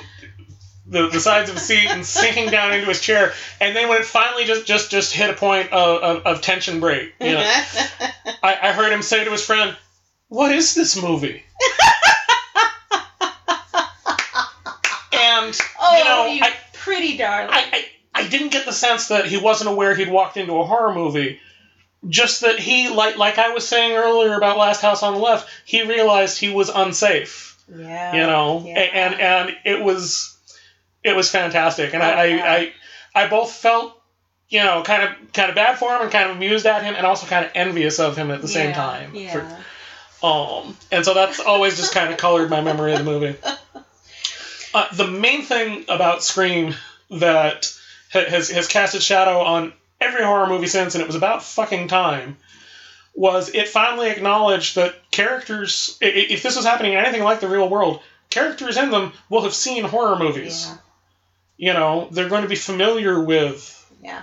the, the sides of the seat and sinking down into his chair. And then when it finally just just just hit a point of, of, of tension break, you know, (laughs) I, I heard him say to his friend, "What is this movie?" and oh, you know, you I, pretty darling. I, I, I didn't get the sense that he wasn't aware he'd walked into a horror movie. Just that he, like like I was saying earlier about Last House on the Left, he realized he was unsafe. yeah. You know, yeah. And and it was it was fantastic, and I, yeah. I, I I both felt you know kind of kind of bad for him and kind of amused at him, and also kind of envious of him at the same time. Yeah. For- um, and so that's always just kind of colored my memory of the movie. (laughs) Uh, the main thing about Scream that ha- has has cast its shadow on every horror movie since, and it was about fucking time, was it finally acknowledged that characters, if this was happening in anything like the real world, characters in them will have seen horror movies. yeah. You know, they're going to be familiar with Yeah.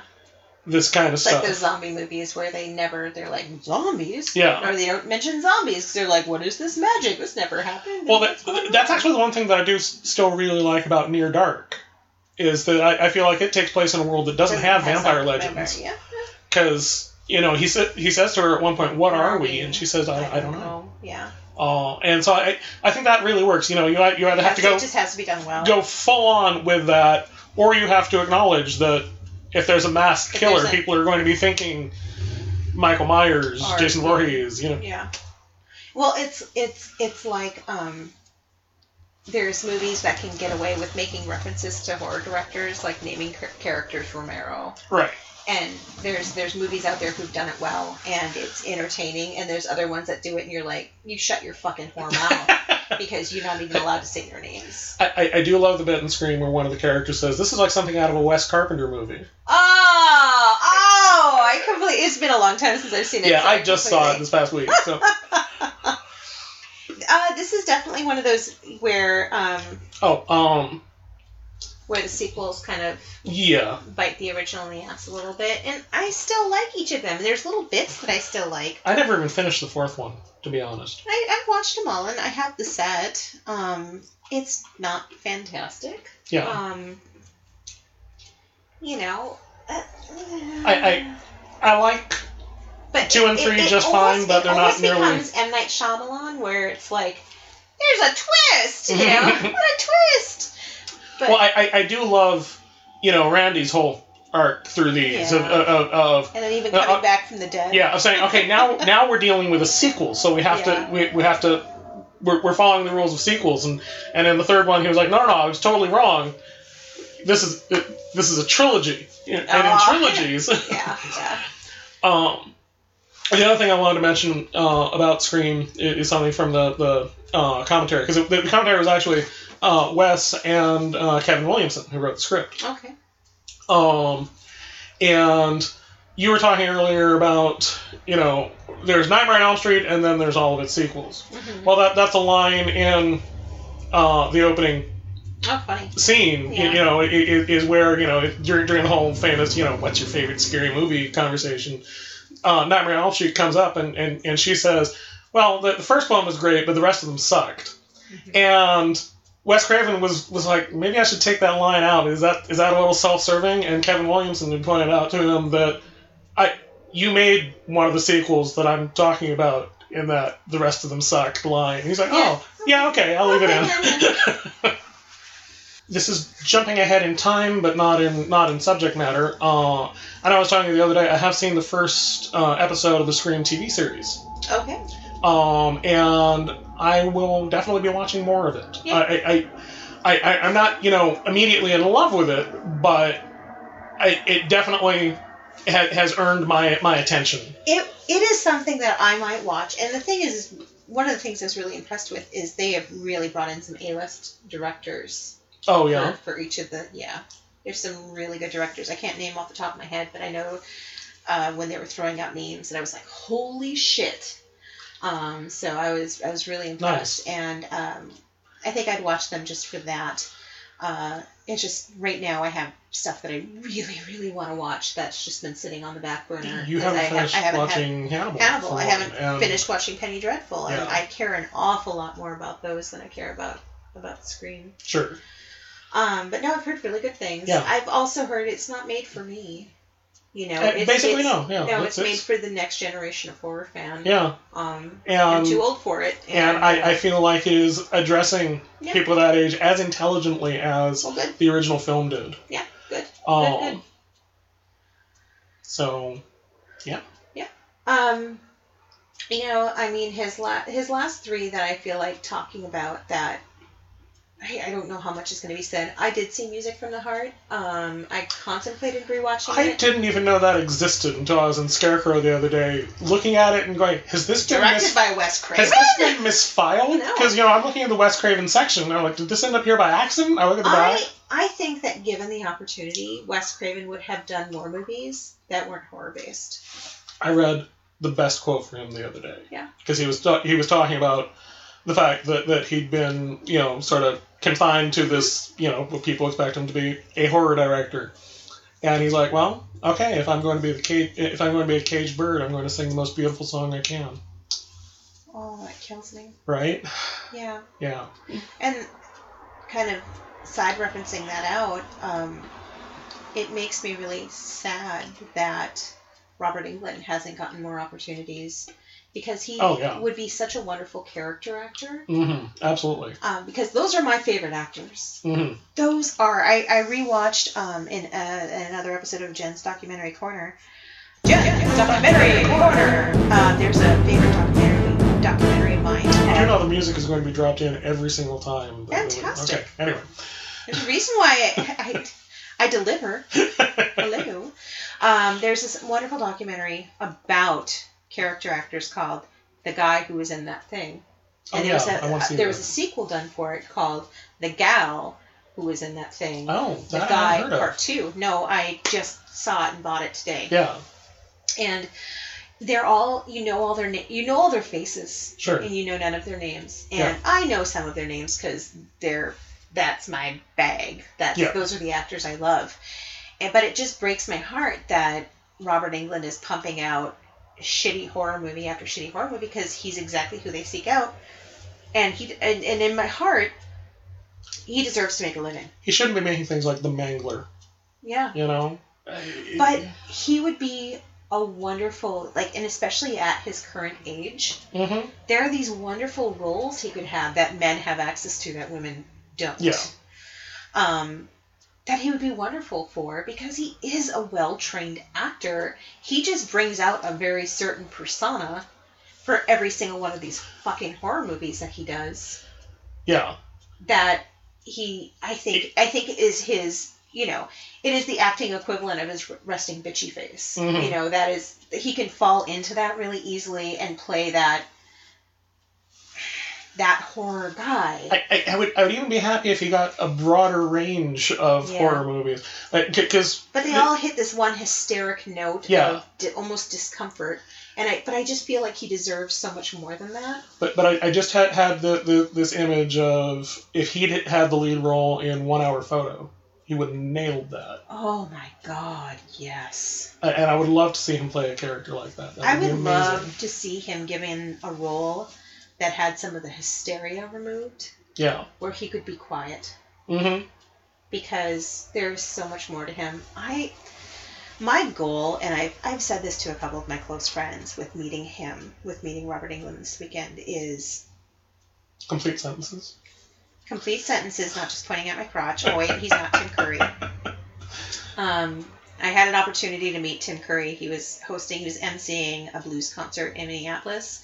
this kind of It's like stuff. those zombie movies where they never, they're like, zombies? Yeah. Or they don't mention zombies 'cause they're like, what is this magic? This never happened. Well, that, horror. that's actually the one thing that I do still really like about Near Dark, is that I, I feel like it takes place in a world that doesn't have vampire legends. Because you know he said he says to her at one point, "What are are we?" we? And she says, "I, I don't know." Yeah. Uh, and so I I think that really works. You know, you you either have to go It just has to be done well. go full on with that, or you have to acknowledge that if there's a masked If killer, a- people are going to be thinking Michael Myers, Jason Voorhees. You know, Yeah. Well, it's it's it's like um, there's movies that can get away with making references to horror directors, like naming characters Romero, right? and there's there's movies out there who've done it well, and it's entertaining, and there's other ones that do it, and you're like, you shut your fucking whore mouth (laughs) because you're not even allowed to say their names. I, I, I do love the bit in Scream where one of the characters says, "This is like something out of a Wes Carpenter movie." Oh, oh! I completely. It's been a long time since I've seen it. Yeah, so I just saw it this past week. So, (laughs) Uh, this is definitely one of those where um, oh, um, where the sequels kind of yeah, bite the original in the ass a little bit, and I still like each of them. There's little bits that I still like. I never even finished the fourth one, to be honest. I, I've watched them all, and I have the set. Um, it's not fantastic. Yeah, Um, you know, uh, I- I like but two and three it just almost- fine, but they're not almost nearly- becomes M Night Shyamalan, where it's like, there's a twist, you know, (laughs) what a twist. But well, I, I, I do love, you know, Randy's whole arc through these of, Yeah. of, of and then even Uh, coming uh, back from the dead. yeah, of saying, okay, now (laughs) now we're dealing with a sequel, so we have Yeah. to we, we have to we're, we're following the rules of sequels, and and in the third one he was like, no, no, no, I was totally wrong. this is this is a trilogy, and in trilogies, (laughs) Yeah, yeah. um, the other thing I wanted to mention uh, about Scream is, is something from the the uh, commentary because the, commentary was actually uh, Wes and uh, Kevin Williamson who wrote the script. Okay. Um, and you were talking earlier about you know there's Nightmare on Elm Street and then there's all of its sequels. Mhm. Well, that that's a line in uh, the opening Oh, funny. scene. Yeah. You know, i- i- is where you know during during the whole famous you know what's your favorite scary movie conversation. Uh, Nightmare on Elm Street comes up and, and, and she says, "Well, the, the first one was great, but the rest of them sucked." And Wes Craven was was like, maybe I should take that line out. Is that is that a little self-serving? And Kevin Williamson had pointed out to him that I you made one of the sequels that I'm talking about in that the rest of them sucked line. And he's like, oh yeah, okay, I'll leave it in. (laughs) (laughs) this is jumping ahead in time, but not in not in subject matter. Uh, I know I was talking to you the other day. I have seen the first uh, episode of the Scream TV series. Okay. Um, and I will definitely be watching more of it. Yeah. I, I, I, I, I'm not, you know, immediately in love with it, but I, it definitely ha- has earned my my attention. It it is something that I might watch, and the thing is, one of the things I was really impressed with is they have really brought in some A-list directors Oh yeah, for, for each of the yeah. There's some really good directors. I can't name off the top of my head, but I know uh, when they were throwing out names and I was like, holy shit. Um, so I was I was really impressed, nice. and um, I think I'd watch them just for that. Uh, it's just right now I have stuff that I really really want to watch that's just been sitting on the back burner. you haven't I, have- finished I haven't had watching Hannibal. Hannibal. I haven't and- finished watching Penny Dreadful, and Yeah. I care an awful lot more about those than I care about about Scream. Sure. Um, but no, I've heard really good things. Yeah. I've also heard it's not made for me. You know, Uh, it's, basically, it's, no. Yeah. no, it's, it's, made for the next generation of horror fan. yeah, Um, and I'm too old for it. and I, I uh, feel like it is addressing Yeah. people that age as intelligently as well, the original film did. Yeah, good. Um, good. So, yeah. Yeah. Um, you know, I mean, his la- his last three that I feel like talking about that. I, I don't know how much is going to be said. I did see Music from the Heart. Um, I contemplated rewatching it. I it. didn't even know that existed until I was in Scarecrow the other day, looking at it and going, "Has this been Directed mis- by Wes Craven. has this been (laughs) misfiled?" No. Because you know I'm looking at the Wes Craven section, and I'm like, "Did this end up here by accident?" I look at the back. I I think that given the opportunity, Wes Craven would have done more movies that weren't horror based. I read the best quote from him the other day. Yeah. Because he was ta- he was talking about the fact that, that he'd been you know sort of confined to this you know what people expect him to be a horror director, and he's like, well, okay, if I'm going to be the cage if I'm going to be a caged bird, I'm going to sing the most beautiful song I can, Oh, that kills me. right? Yeah. Yeah. And kind of side referencing that out, um, it makes me really sad that Robert Englund hasn't gotten more opportunities because he Oh, yeah. would be such a wonderful character actor. hmm Absolutely. Um, because those are my favorite actors. hmm Those are I, I rewatched um, in uh, another episode of Jen's documentary corner. Jen's documentary corner. Uh, there's a favorite documentary documentary of mine. Did you know the music is going to be dropped in every single time? Fantastic. Okay. Anyway. There's a reason why I, I, I deliver. (laughs) Hello. Um, there's this wonderful documentary about character actors called "The Guy Who Was in That Thing," Oh, and yeah, uh, there was want to a see there that. was a sequel done for it called "The Gal Who Was in That Thing." Oh, the that I Guy heard of. Part Two. No, I just saw it and bought it today. Yeah. And they're all you know all their na- you know all their faces Sure. and you know none of their names. And Yeah. I know some of their names because they're that's my bag. That's Yeah. those are the actors I love. And but it just breaks my heart that Robert Englund is pumping out shitty horror movie after shitty horror movie because he's exactly who they seek out. And he and, and in my heart, he deserves to make a living. He shouldn't be making things like The Mangler, Yeah. you know? But he would be a wonderful like and especially at his current age hmm there are these wonderful roles he could have that men have access to that women don't. Yeah. Um, that he would be wonderful for because he is a well trained actor. He just brings out a very certain persona for every single one of these fucking horror movies that he does. Yeah. That he, I think, I think is his you know, it is the acting equivalent of his resting bitchy face. Mhm. You know, that is he can fall into that really easily and play that that horror guy. I, I, I would I would even be happy if he got a broader range of Yeah. horror movies, because But they all hit this one hysteric note Yeah. of di- almost discomfort. And I, but I just feel like he deserves so much more than that. But but I, I just had had the, the this image of if he'd had the lead role in One Hour Photo, he would have nailed that. Oh my God, yes! And I would love to see him play a character like that. That I would be would love to see him given a role that had some of the hysteria removed, Yeah. where he could be quiet. Mm-hmm. because there's so much more to him. I my goal, and I've I've said this to a couple of my close friends with meeting him, with meeting Robert Englund this weekend, is Complete sentences. complete sentences, not just pointing at my crotch. Oh wait, he's not Tim Curry. Um, I had an opportunity to meet Tim Curry. He was hosting, he was emceeing a blues concert in Minneapolis,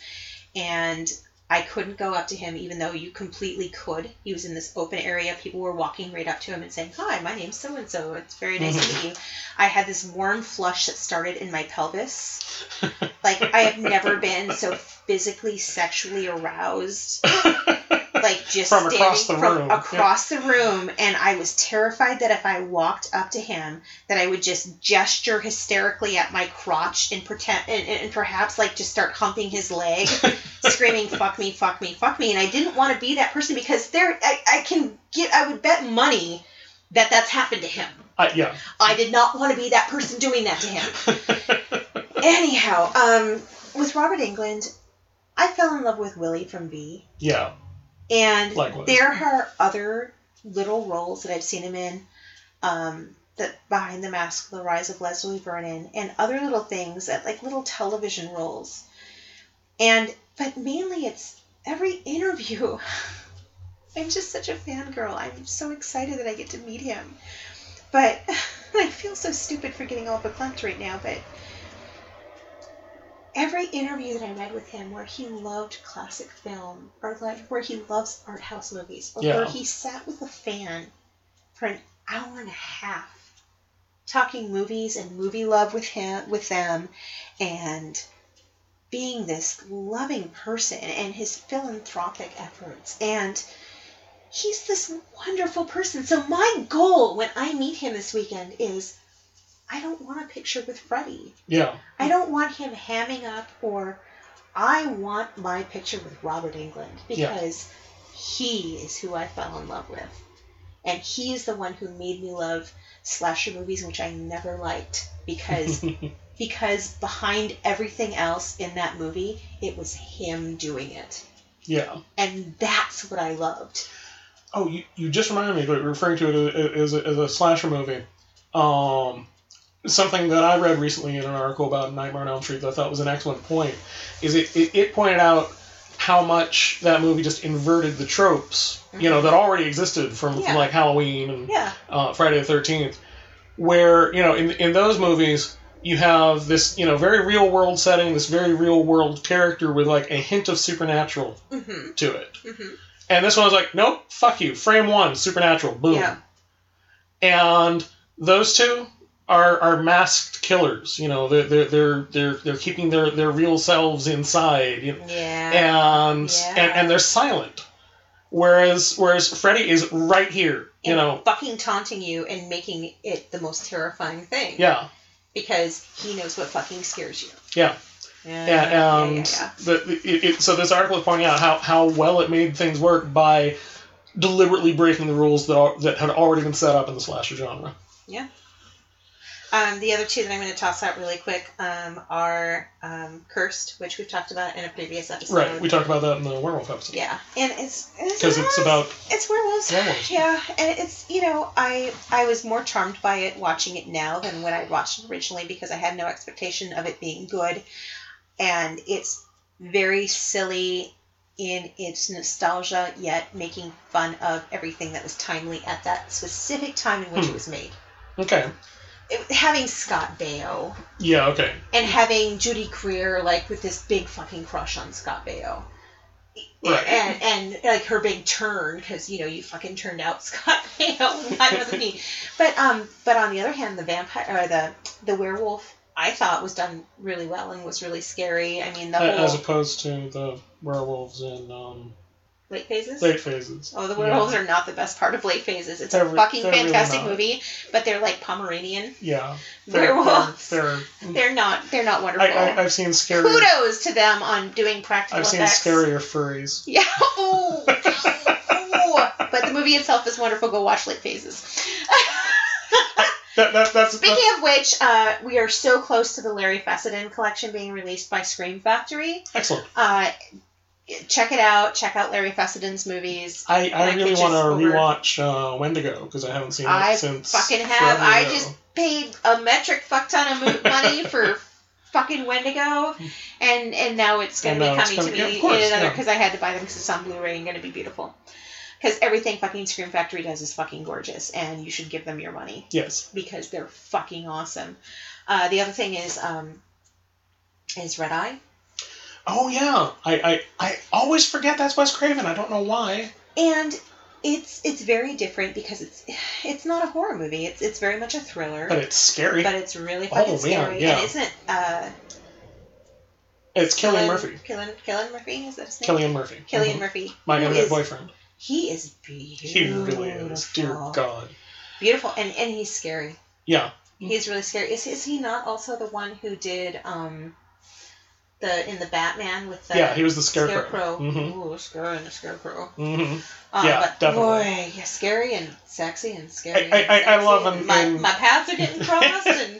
and I couldn't go up to him, even though you completely could. He was in this open area. People were walking right up to him and saying, "Hi, my name's so and so. It's very nice to meet you." I had this warm flush that started in my pelvis. (laughs) Like I have never been so physically, sexually aroused (laughs) (laughs) like just From standing across the from room, across the room and i was terrified that if i walked up to him that i would just gesture hysterically at my crotch and pretend and, and, perhaps like just start humping his leg (laughs) screaming fuck me fuck me fuck me and i didn't want to be that person because there I, I can get i would bet money that that's happened to him. I, yeah. i did not want to be that person doing that to him. (laughs) Anyhow um with robert englund i fell in love with willie from v. Yeah. And Likewise. there are other little roles that I've seen him in. Um, that behind the mask, the rise of Leslie Vernon, and other little things that like little television roles. And but mainly it's every interview. (laughs) I'm just such a fangirl. I'm so excited that I get to meet him. But (laughs) I feel so stupid for getting all verklempt right now, but every interview that I read with him where he loved classic film or like where he loves art house movies or Yeah. where he sat with a fan for an hour and a half talking movies and movie love with him with them and being this loving person and his philanthropic efforts and he's this wonderful person so my goal when i meet him this weekend is i don't want a picture with freddy Yeah. I don't want him hamming up or I want my picture with Robert Englund Yeah. because he is who I fell in love with. And he is the one who made me love slasher movies which I never liked because (laughs) because behind everything else in that movie it was him doing it. yeah. And that's what I loved. Oh, you, you just reminded me, but referring to it as a, as a slasher movie. Um, something that I read recently in an article about Nightmare on Elm Street that I thought was an excellent point is it, it, it pointed out how much that movie just inverted the tropes, you know, that already existed from, Yeah. from like Halloween and Yeah. uh, Friday the Thirteenth, where you know in in those movies you have this you know very real world setting, this very real world character with like a hint of supernatural Mhm. to it. Mhm. And this one was like, nope, fuck you. Frame one, supernatural, boom. Yeah. And those two are are masked killers. You know, they're they're they're they're, they're keeping their, their real selves inside. You know, Yeah. and, Yeah. and and they're silent. Whereas whereas Freddy is right here. You And know, fucking taunting you and making it the most terrifying thing. yeah, because he knows what fucking scares you. yeah. Yeah, Yeah, and um, yeah, The, the- it, it, so this article is pointing out how, how well it made things work by deliberately breaking the rules that are, that had already been set up in the slasher genre. yeah. Um, the other two that I'm going to toss out really quick um, are um, Cursed, which we've talked about in a previous episode. Right, we talked about that in the werewolf episode. Yeah, and it's Because it's about it's werewolves. werewolves. Yeah, and it's you know I I was more charmed by it watching it now than when I watched it originally because I had no expectation of it being good, and it's very silly in its nostalgia yet making fun of everything that was timely at that specific time in which Hmm. it was made. okay. Having Scott Baio Yeah, okay. and having Judy Greer like with this big fucking crush on Scott Baio. Right. and and like her big turn because you know you fucking turned out (laughs) Scott. Baio. why wasn't me? But um, but on the other hand, the vampire or the the werewolf, I thought was done really well and was really scary. I mean, the A- As opposed to the werewolves in um, late phases. late phases. Oh, the werewolves are not the best part of late phases. It's They're a fucking they're really fantastic movie, but they're like Pomeranian. Yeah. They're, Werewolves. They're, (laughs) They're not. They're not wonderful. I, I've seen scary. Kudos to them on doing practical I've seen effects. scarier furries. (laughs) Yeah. But the movie itself is wonderful. Go watch Late Phases. That, that, that's, Speaking that's of which, uh, we are so close to the Larry Fessenden collection being released by Scream Factory. excellent. Uh, check it out. Check out Larry Fessenden's movies. I, I really want to rewatch uh, Wendigo because I haven't seen it I since. fucking have. I just paid a metric fuck ton of (laughs) money for fucking Wendigo, and and now it's going to be coming to me yeah, in another yeah. because I had to buy them because it's on Blu-ray and going to be beautiful. Because everything fucking Scream Factory does is fucking gorgeous, and you should give them your money Yes. because they're fucking awesome. Uh, the other thing is um, is Red Eye, Oh yeah. I, I I always forget that's Wes Craven. I don't know why. and it's it's very different because it's it's not a horror movie. It's it's very much a thriller. But it's scary. but it's really fucking Oh, man, scary. yeah. And isn't uh, it's Cillian Murphy. Cillian, Cillian Murphy is that his name? Cillian Murphy. Cillian Mhm. Murphy. My internet boyfriend. He is beautiful. He really is. Dear God. Beautiful, and and he's scary. Yeah. He's really scary. Is is he not also the one who did um the in the Batman with the yeah, he was the scarecrow. scarecrow? hmm Ooh, scary and the scarecrow. hmm Uh, Yeah, but definitely. Boy, yeah, scary and sexy and scary. I- I- I love him My, in- my paths are getting (laughs) crossed and.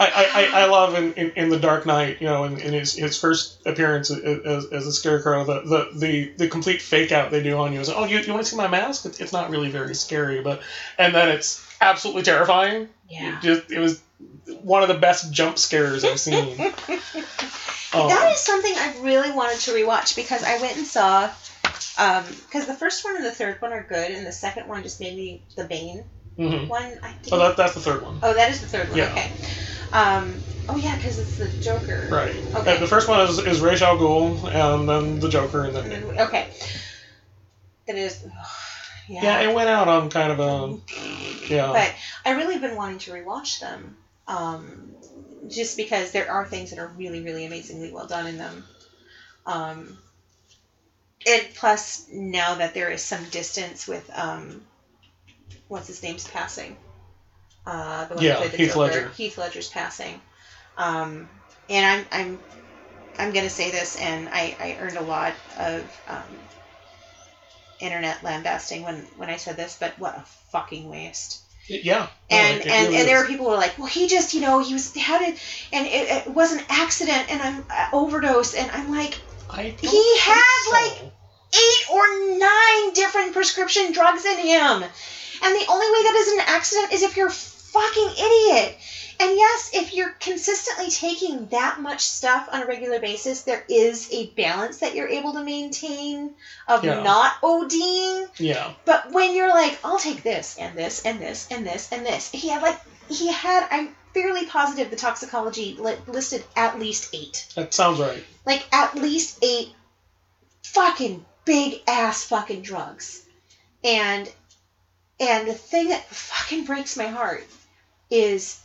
I, I, I- I love in, in, in the Dark Knight, you know, in, in his, his first appearance as, as a scarecrow, the, the, the, the complete fake out they do on you is, oh, you, you want to see my mask? It's, it's not really very scary, but and then it's absolutely terrifying. Yeah. It just it was one of the best jump scares I've seen. (laughs) Um, That is something I really wanted to rewatch because I went and saw, because the first one and the third one are good, and the second one just made me the Bane mhm. one. I think. Oh, that, that's the third one. Oh, that is the third one. Yeah. Okay. Um. Oh yeah, because it's the Joker. Right. Okay. Uh, the first one is, is Ra's al Ghul, and then the Joker, and then And then- okay. That is. yeah. yeah, it went out on kind of a yeah. But I really been wanting to rewatch them, um, just because there are things that are really, really amazingly well done in them. Um, and plus, now that there is some distance with um, what's his name's passing, uh, the one Yeah, who played the Heath Joker, Ledger. Heath Ledger's passing, um, and I'm I'm I'm gonna say this, and I, I earned a lot of um, internet lambasting when when I said this, but what a fucking waste. Yeah. And No, it and, really and there were people who were like, well, he just, you know, he was how did, and it, it was an accident, and I'm uh, overdose, and I'm like, He had, so. like, eight or nine different prescription drugs in him, and the only way that is an accident is if you're a fucking idiot. And yes, if you're consistently taking that much stuff on a regular basis, there is a balance that you're able to maintain of Yeah. not ODing. yeah. But when you're like, I'll take this and this and this and this and this, he had like he had. I'm fairly positive the toxicology li- listed at least eight, That sounds right. like at least eight fucking big ass fucking drugs, and and the thing that fucking breaks my heart is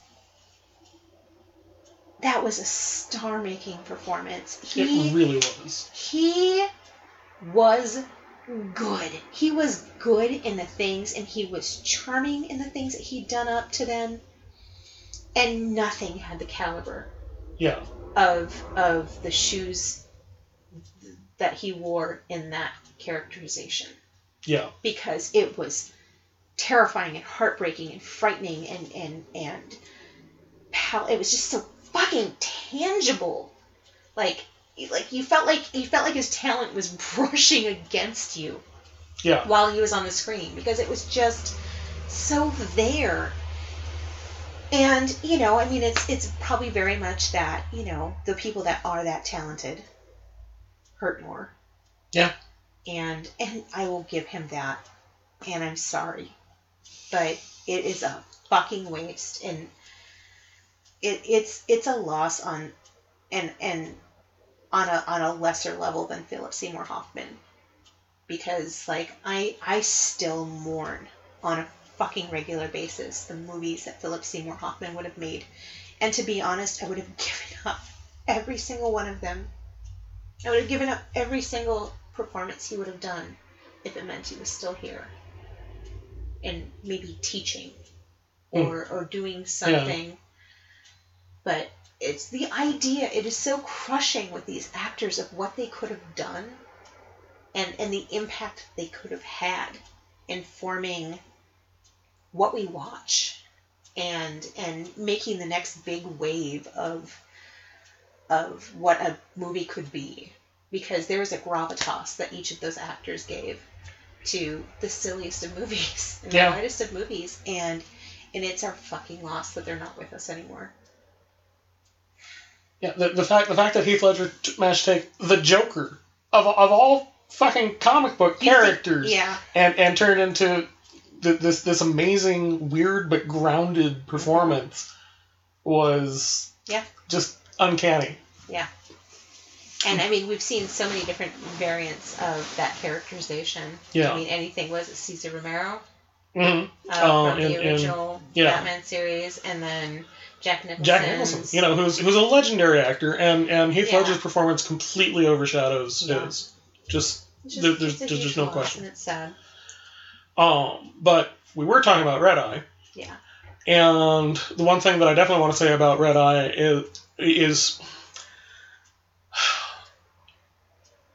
that was a star making performance. He It really was. he was good. He was good in the things, and he was charming in the things that he'd done up to then. And nothing had the caliber Yeah. of of the shoes that he wore in that characterization Yeah. because it was terrifying and heartbreaking and frightening and and and pal- it was just so fucking tangible. Like like you felt like you felt like his talent was (laughs) brushing against you Yeah. while he was on the screen because it was just so there. And you know i mean it's it's probably very much that you know the people that are that talented hurt more. Yeah. and and i will give him that. And i'm sorry but it is a fucking waste. And it, it's it's a loss on and and on a on a lesser level than Philip Seymour Hoffman because like I I still mourn on a fucking regular basis the movies that Philip Seymour Hoffman would have made. And to be honest, I would have (laughs) given up every single one of them. I would have given up every single performance he would have done if it meant he was still here and maybe teaching hmm. or or doing something. But it's the idea. It is so crushing with these actors of what they could have done and and the impact they could have had in forming what we watch and and making the next big wave of of what a movie could be because there was a gravitas that each of those actors gave to the silliest of movies and Yeah. the lightest of movies and and it's our fucking loss that they're not with us anymore Yeah, the, the fact the fact that Heath Ledger t- managed to take the Joker of, of all fucking comic book characters yeah and and turn it into th- this this amazing weird but grounded performance was Yeah. just uncanny. Yeah. And I mean, we've seen so many different variants of that characterization. Yeah. I mean, anything was it Cesar Romero hmm uh, Uh, from and- the and- original yeah. Batman series, and then Jack Nicholson. Jack Nicholson, you know, who's who's a legendary actor, and and Heath Yeah. Ledger's performance completely overshadows Yeah. his. Just just- there- there's a there's just no question. It's sad. Um, but we were talking about Red Eye, Yeah. and the one thing that I definitely want to say about Red Eye is is (sighs)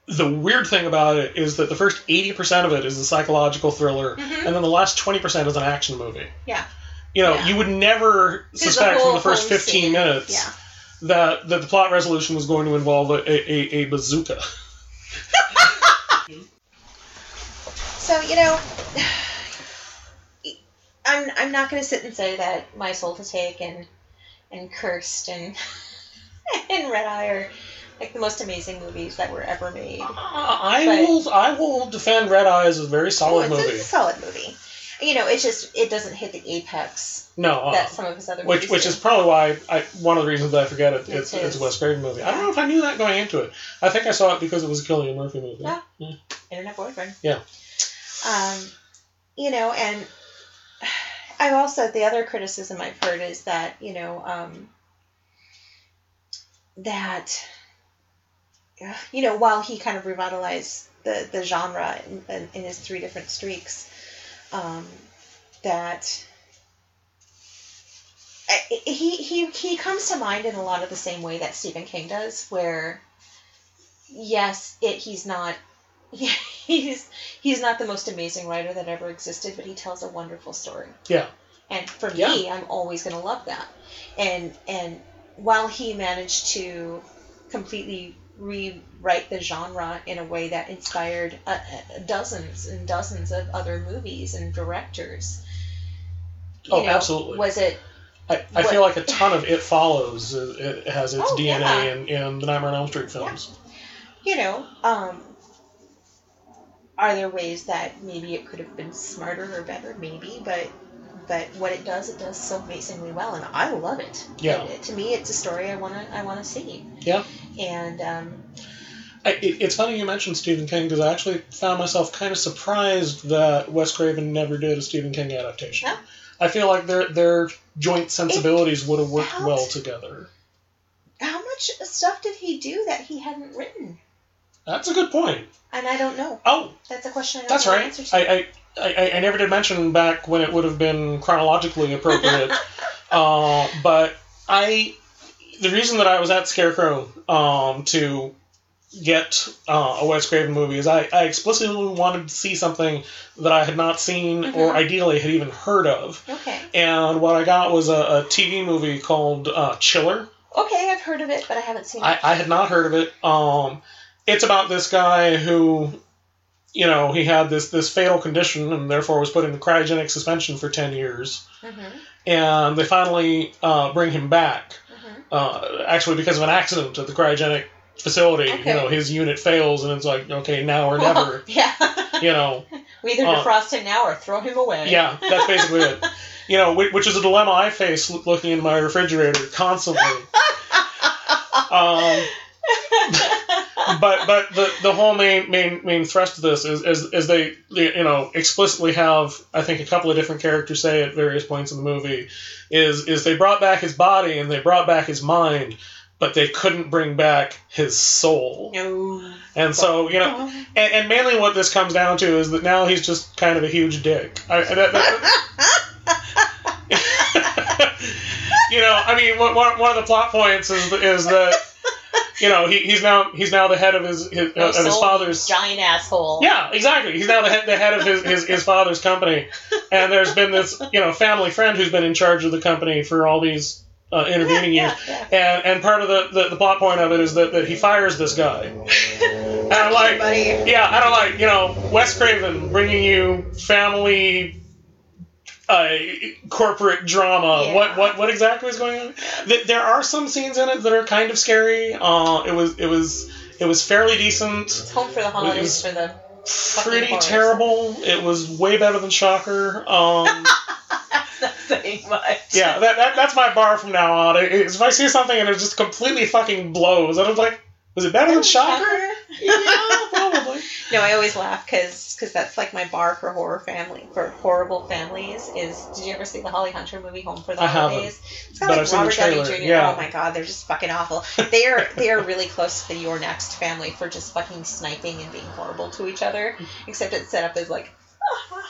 the weird thing about it is that the first eighty percent of it is a psychological thriller, Mhm. and then the last twenty percent is an action movie. Yeah. You know, Yeah. you would never suspect from the first fifteen scene. minutes Yeah. that that the plot resolution was going to involve a, a, a, bazooka. (laughs) So you know, I'm I'm not going to sit and say that My Soul to Take and and Cursed and (laughs) and Red Eye are like the most amazing movies that were ever made. I But- will I will defend Red Eye as a very solid it's, movie. a solid movie. You know, it's just it doesn't hit the apex No, uh, that some of his other which movies which do. is probably why I one of the reasons I forget it. It It's it's a Wes Craven movie. I don't know if I knew that going into it. I think I saw it because it was a Cillian Murphy movie. Yeah. Internet Boyfriend. Yeah. Um, you know, and (sighs) I've also the other criticism I've heard is that you know um, that you know while he kind of revitalized the the genre in, in, in his three different streaks, um, that. He, he he comes to mind in a lot of the same way that Stephen King does, where yes, it he's not (laughs) he's he's not the most amazing writer that ever existed, but he tells a wonderful story. Yeah. And for Yeah. me, I'm always going to love that. And and while he managed to completely rewrite the genre in a way that inspired uh, uh, dozens and dozens of other movies and directors. you Oh, absolutely. Was it I, I What- feel like a ton of It Follows uh, it has its Oh, DNA yeah. in, in the Nightmare on Elm Street films. you know, um, are there ways that maybe it could have been smarter or better? Maybe, but but what it does, it does so amazingly well, and I love it. Yeah. It- to me, it's a story I wanna I wanna see. Yeah. And um, I, it, it's funny you mentioned Stephen King because I actually found myself kind of surprised that Wes Craven never did a Stephen King adaptation. Yeah. I feel like their their joint sensibilities would have worked felt- well together. how much stuff did he do that he hadn't written? That's a good point. And I don't know. Oh, That's a question I don't that's know the right. answer to. I, I, I, I never did mention back when it would have been chronologically appropriate. (laughs) uh, but I, the reason that I was at Scarecrow um, to get uh, a Wes Craven movie is I, I explicitly wanted to see something that I had not seen or Mhm. ideally had even heard of. okay. And what I got was a, a TV movie called uh, Chiller. Okay, I've heard of it, but I haven't seen it. I, I had not heard of it. Um, it's about this guy who, you know, he had this this fatal condition and therefore was put in cryogenic suspension for ten years. hmm And they finally uh, bring him back, hmm uh, actually because of an accident at the cryogenic facility. Okay. You know, his unit fails, and it's like, okay, now or never. (laughs) yeah. you know, (laughs) we either Uh, defrost him now or throw him away. yeah, that's basically it. (laughs) You know, which is a dilemma I face looking in my refrigerator constantly. Um, (laughs) but but the the whole main main main thrust of this is is, is they you know explicitly have I think a couple of different characters say at various points in the movie is is they brought back his body and they brought back his mind but they couldn't bring back his soul No. and so you know and, and mainly what this comes down to is that now he's just kind of a huge dick I, that, that- (laughs) (laughs) you know I mean one, one one of the plot points is is that you know he, he's now he's now the head of his his, No of his father's giant asshole. yeah, exactly. He's now the head, the head of his, his, his father's company, (laughs) and there's been this you know family friend who's been in charge of the company for all these uh, intervening Yeah, years, yeah, and and part of the, the, the plot point of it is that, that he fires this guy, and I'm like, yeah, I don't like you know Wes Craven bringing you family. Uh, corporate drama. Yeah. What what what exactly is going on? Th- There are some scenes in it that are kind of scary. Uh, it was it was it was fairly decent It's home for the holidays was- for the. pretty terrible. It was way better than Shocker. Um, (laughs) That's not much. yeah, that, that that's my bar from now on. If I see something and it just completely fucking blows, I'm like, was it better than Shocker? yeah, probably. (laughs) No, I always laugh because that's like my bar for horror family for horrible families. Is did you ever see the Holly Hunter movie Home for the I haven't, Holidays? It's got but like Robert Downey Jr. yeah. Oh my god, they're just fucking awful. They are they are really close to the You're Next family for just fucking sniping and being horrible to each other. Except it's set up as like.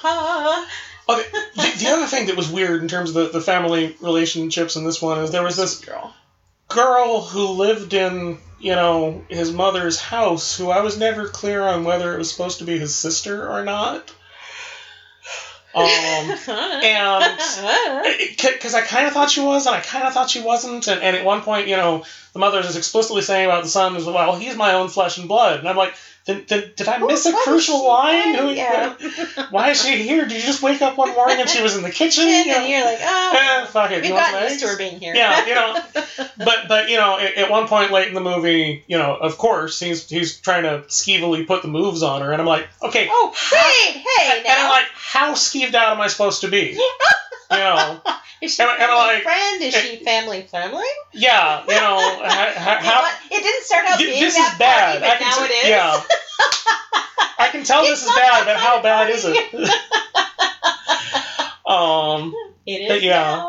(laughs) Okay, the, the other thing that was weird in terms of the, the family relationships in this one is there was this girl. Girl who lived in, you know, his mother's house who I was never clear on whether it was supposed to be his sister or not. Um, (laughs) and because I kind of thought she was, and I kind of thought she wasn't, and, and at one point, you know, the mother is explicitly saying about the son as well, he's my own flesh and blood, and I'm like, then, then did I miss a crucial line? Who, Yeah. Why is she here? Did you just wake up one morning and she was in the kitchen? and you know? you're like, oh, Eh, fuck it. we've gotten used to her being here. Yeah, you know, (laughs) but but you know, at, at one point late in the movie, you know, of course he's he's trying to skeevily put the moves on her, and I'm like, okay, oh, hey, hey, and I'm like, how skeeved out am I supposed to be? You know, (laughs) Is she and family like- friend? Is she (laughs) family family? yeah, you know, (laughs) how, You know how. It didn't start out Th- being this that is bad. party, but I can now t- it is. Yeah. I can tell this is bad, but how bad is it? um, It is Yeah.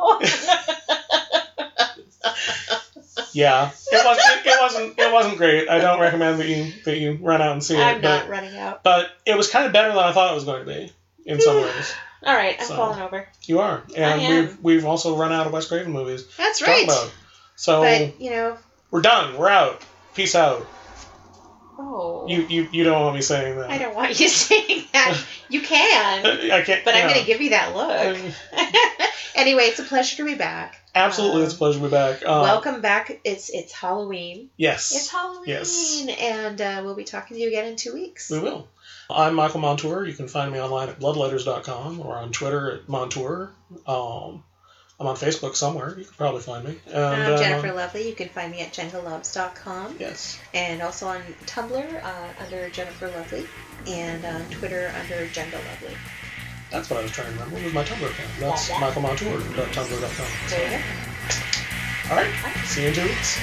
yeah, it was it, it wasn't it wasn't great. I don't recommend that you that you run out and see I'm it, not but running out. but it was kind of better than I thought it was going to be in some ways. All right, I'm So. falling over. You are, and we've we've also run out of Wes Craven movies. That's right. So But you know, we're done. We're out. Peace out. oh, You you you don't want me saying that. I don't want you (laughs) saying that. You can, (laughs) I can't. but I'm going to give you that look. (laughs) anyway, it's a pleasure to be back. Absolutely, Um, it's a pleasure to be back. Uh, Welcome back. It's it's Halloween. Yes. It's Halloween, Yes. and uh, we'll be talking to you again in two weeks. We will. I'm Michael Montoure. You can find me online at bloodletters.com or on Twitter at Montoure. Um, I'm on Facebook somewhere. You can probably find me. And, I'm uh, Jennifer Lovely. You can find me at jengaloves.com Yes. and also on Tumblr uh, under Jennifer Lovely and on Twitter under Jenga Lovely. That's what I was trying to remember. What was my Tumblr account? That's michaelmontoure.tumblr.com. There you go. All right. See you in two weeks.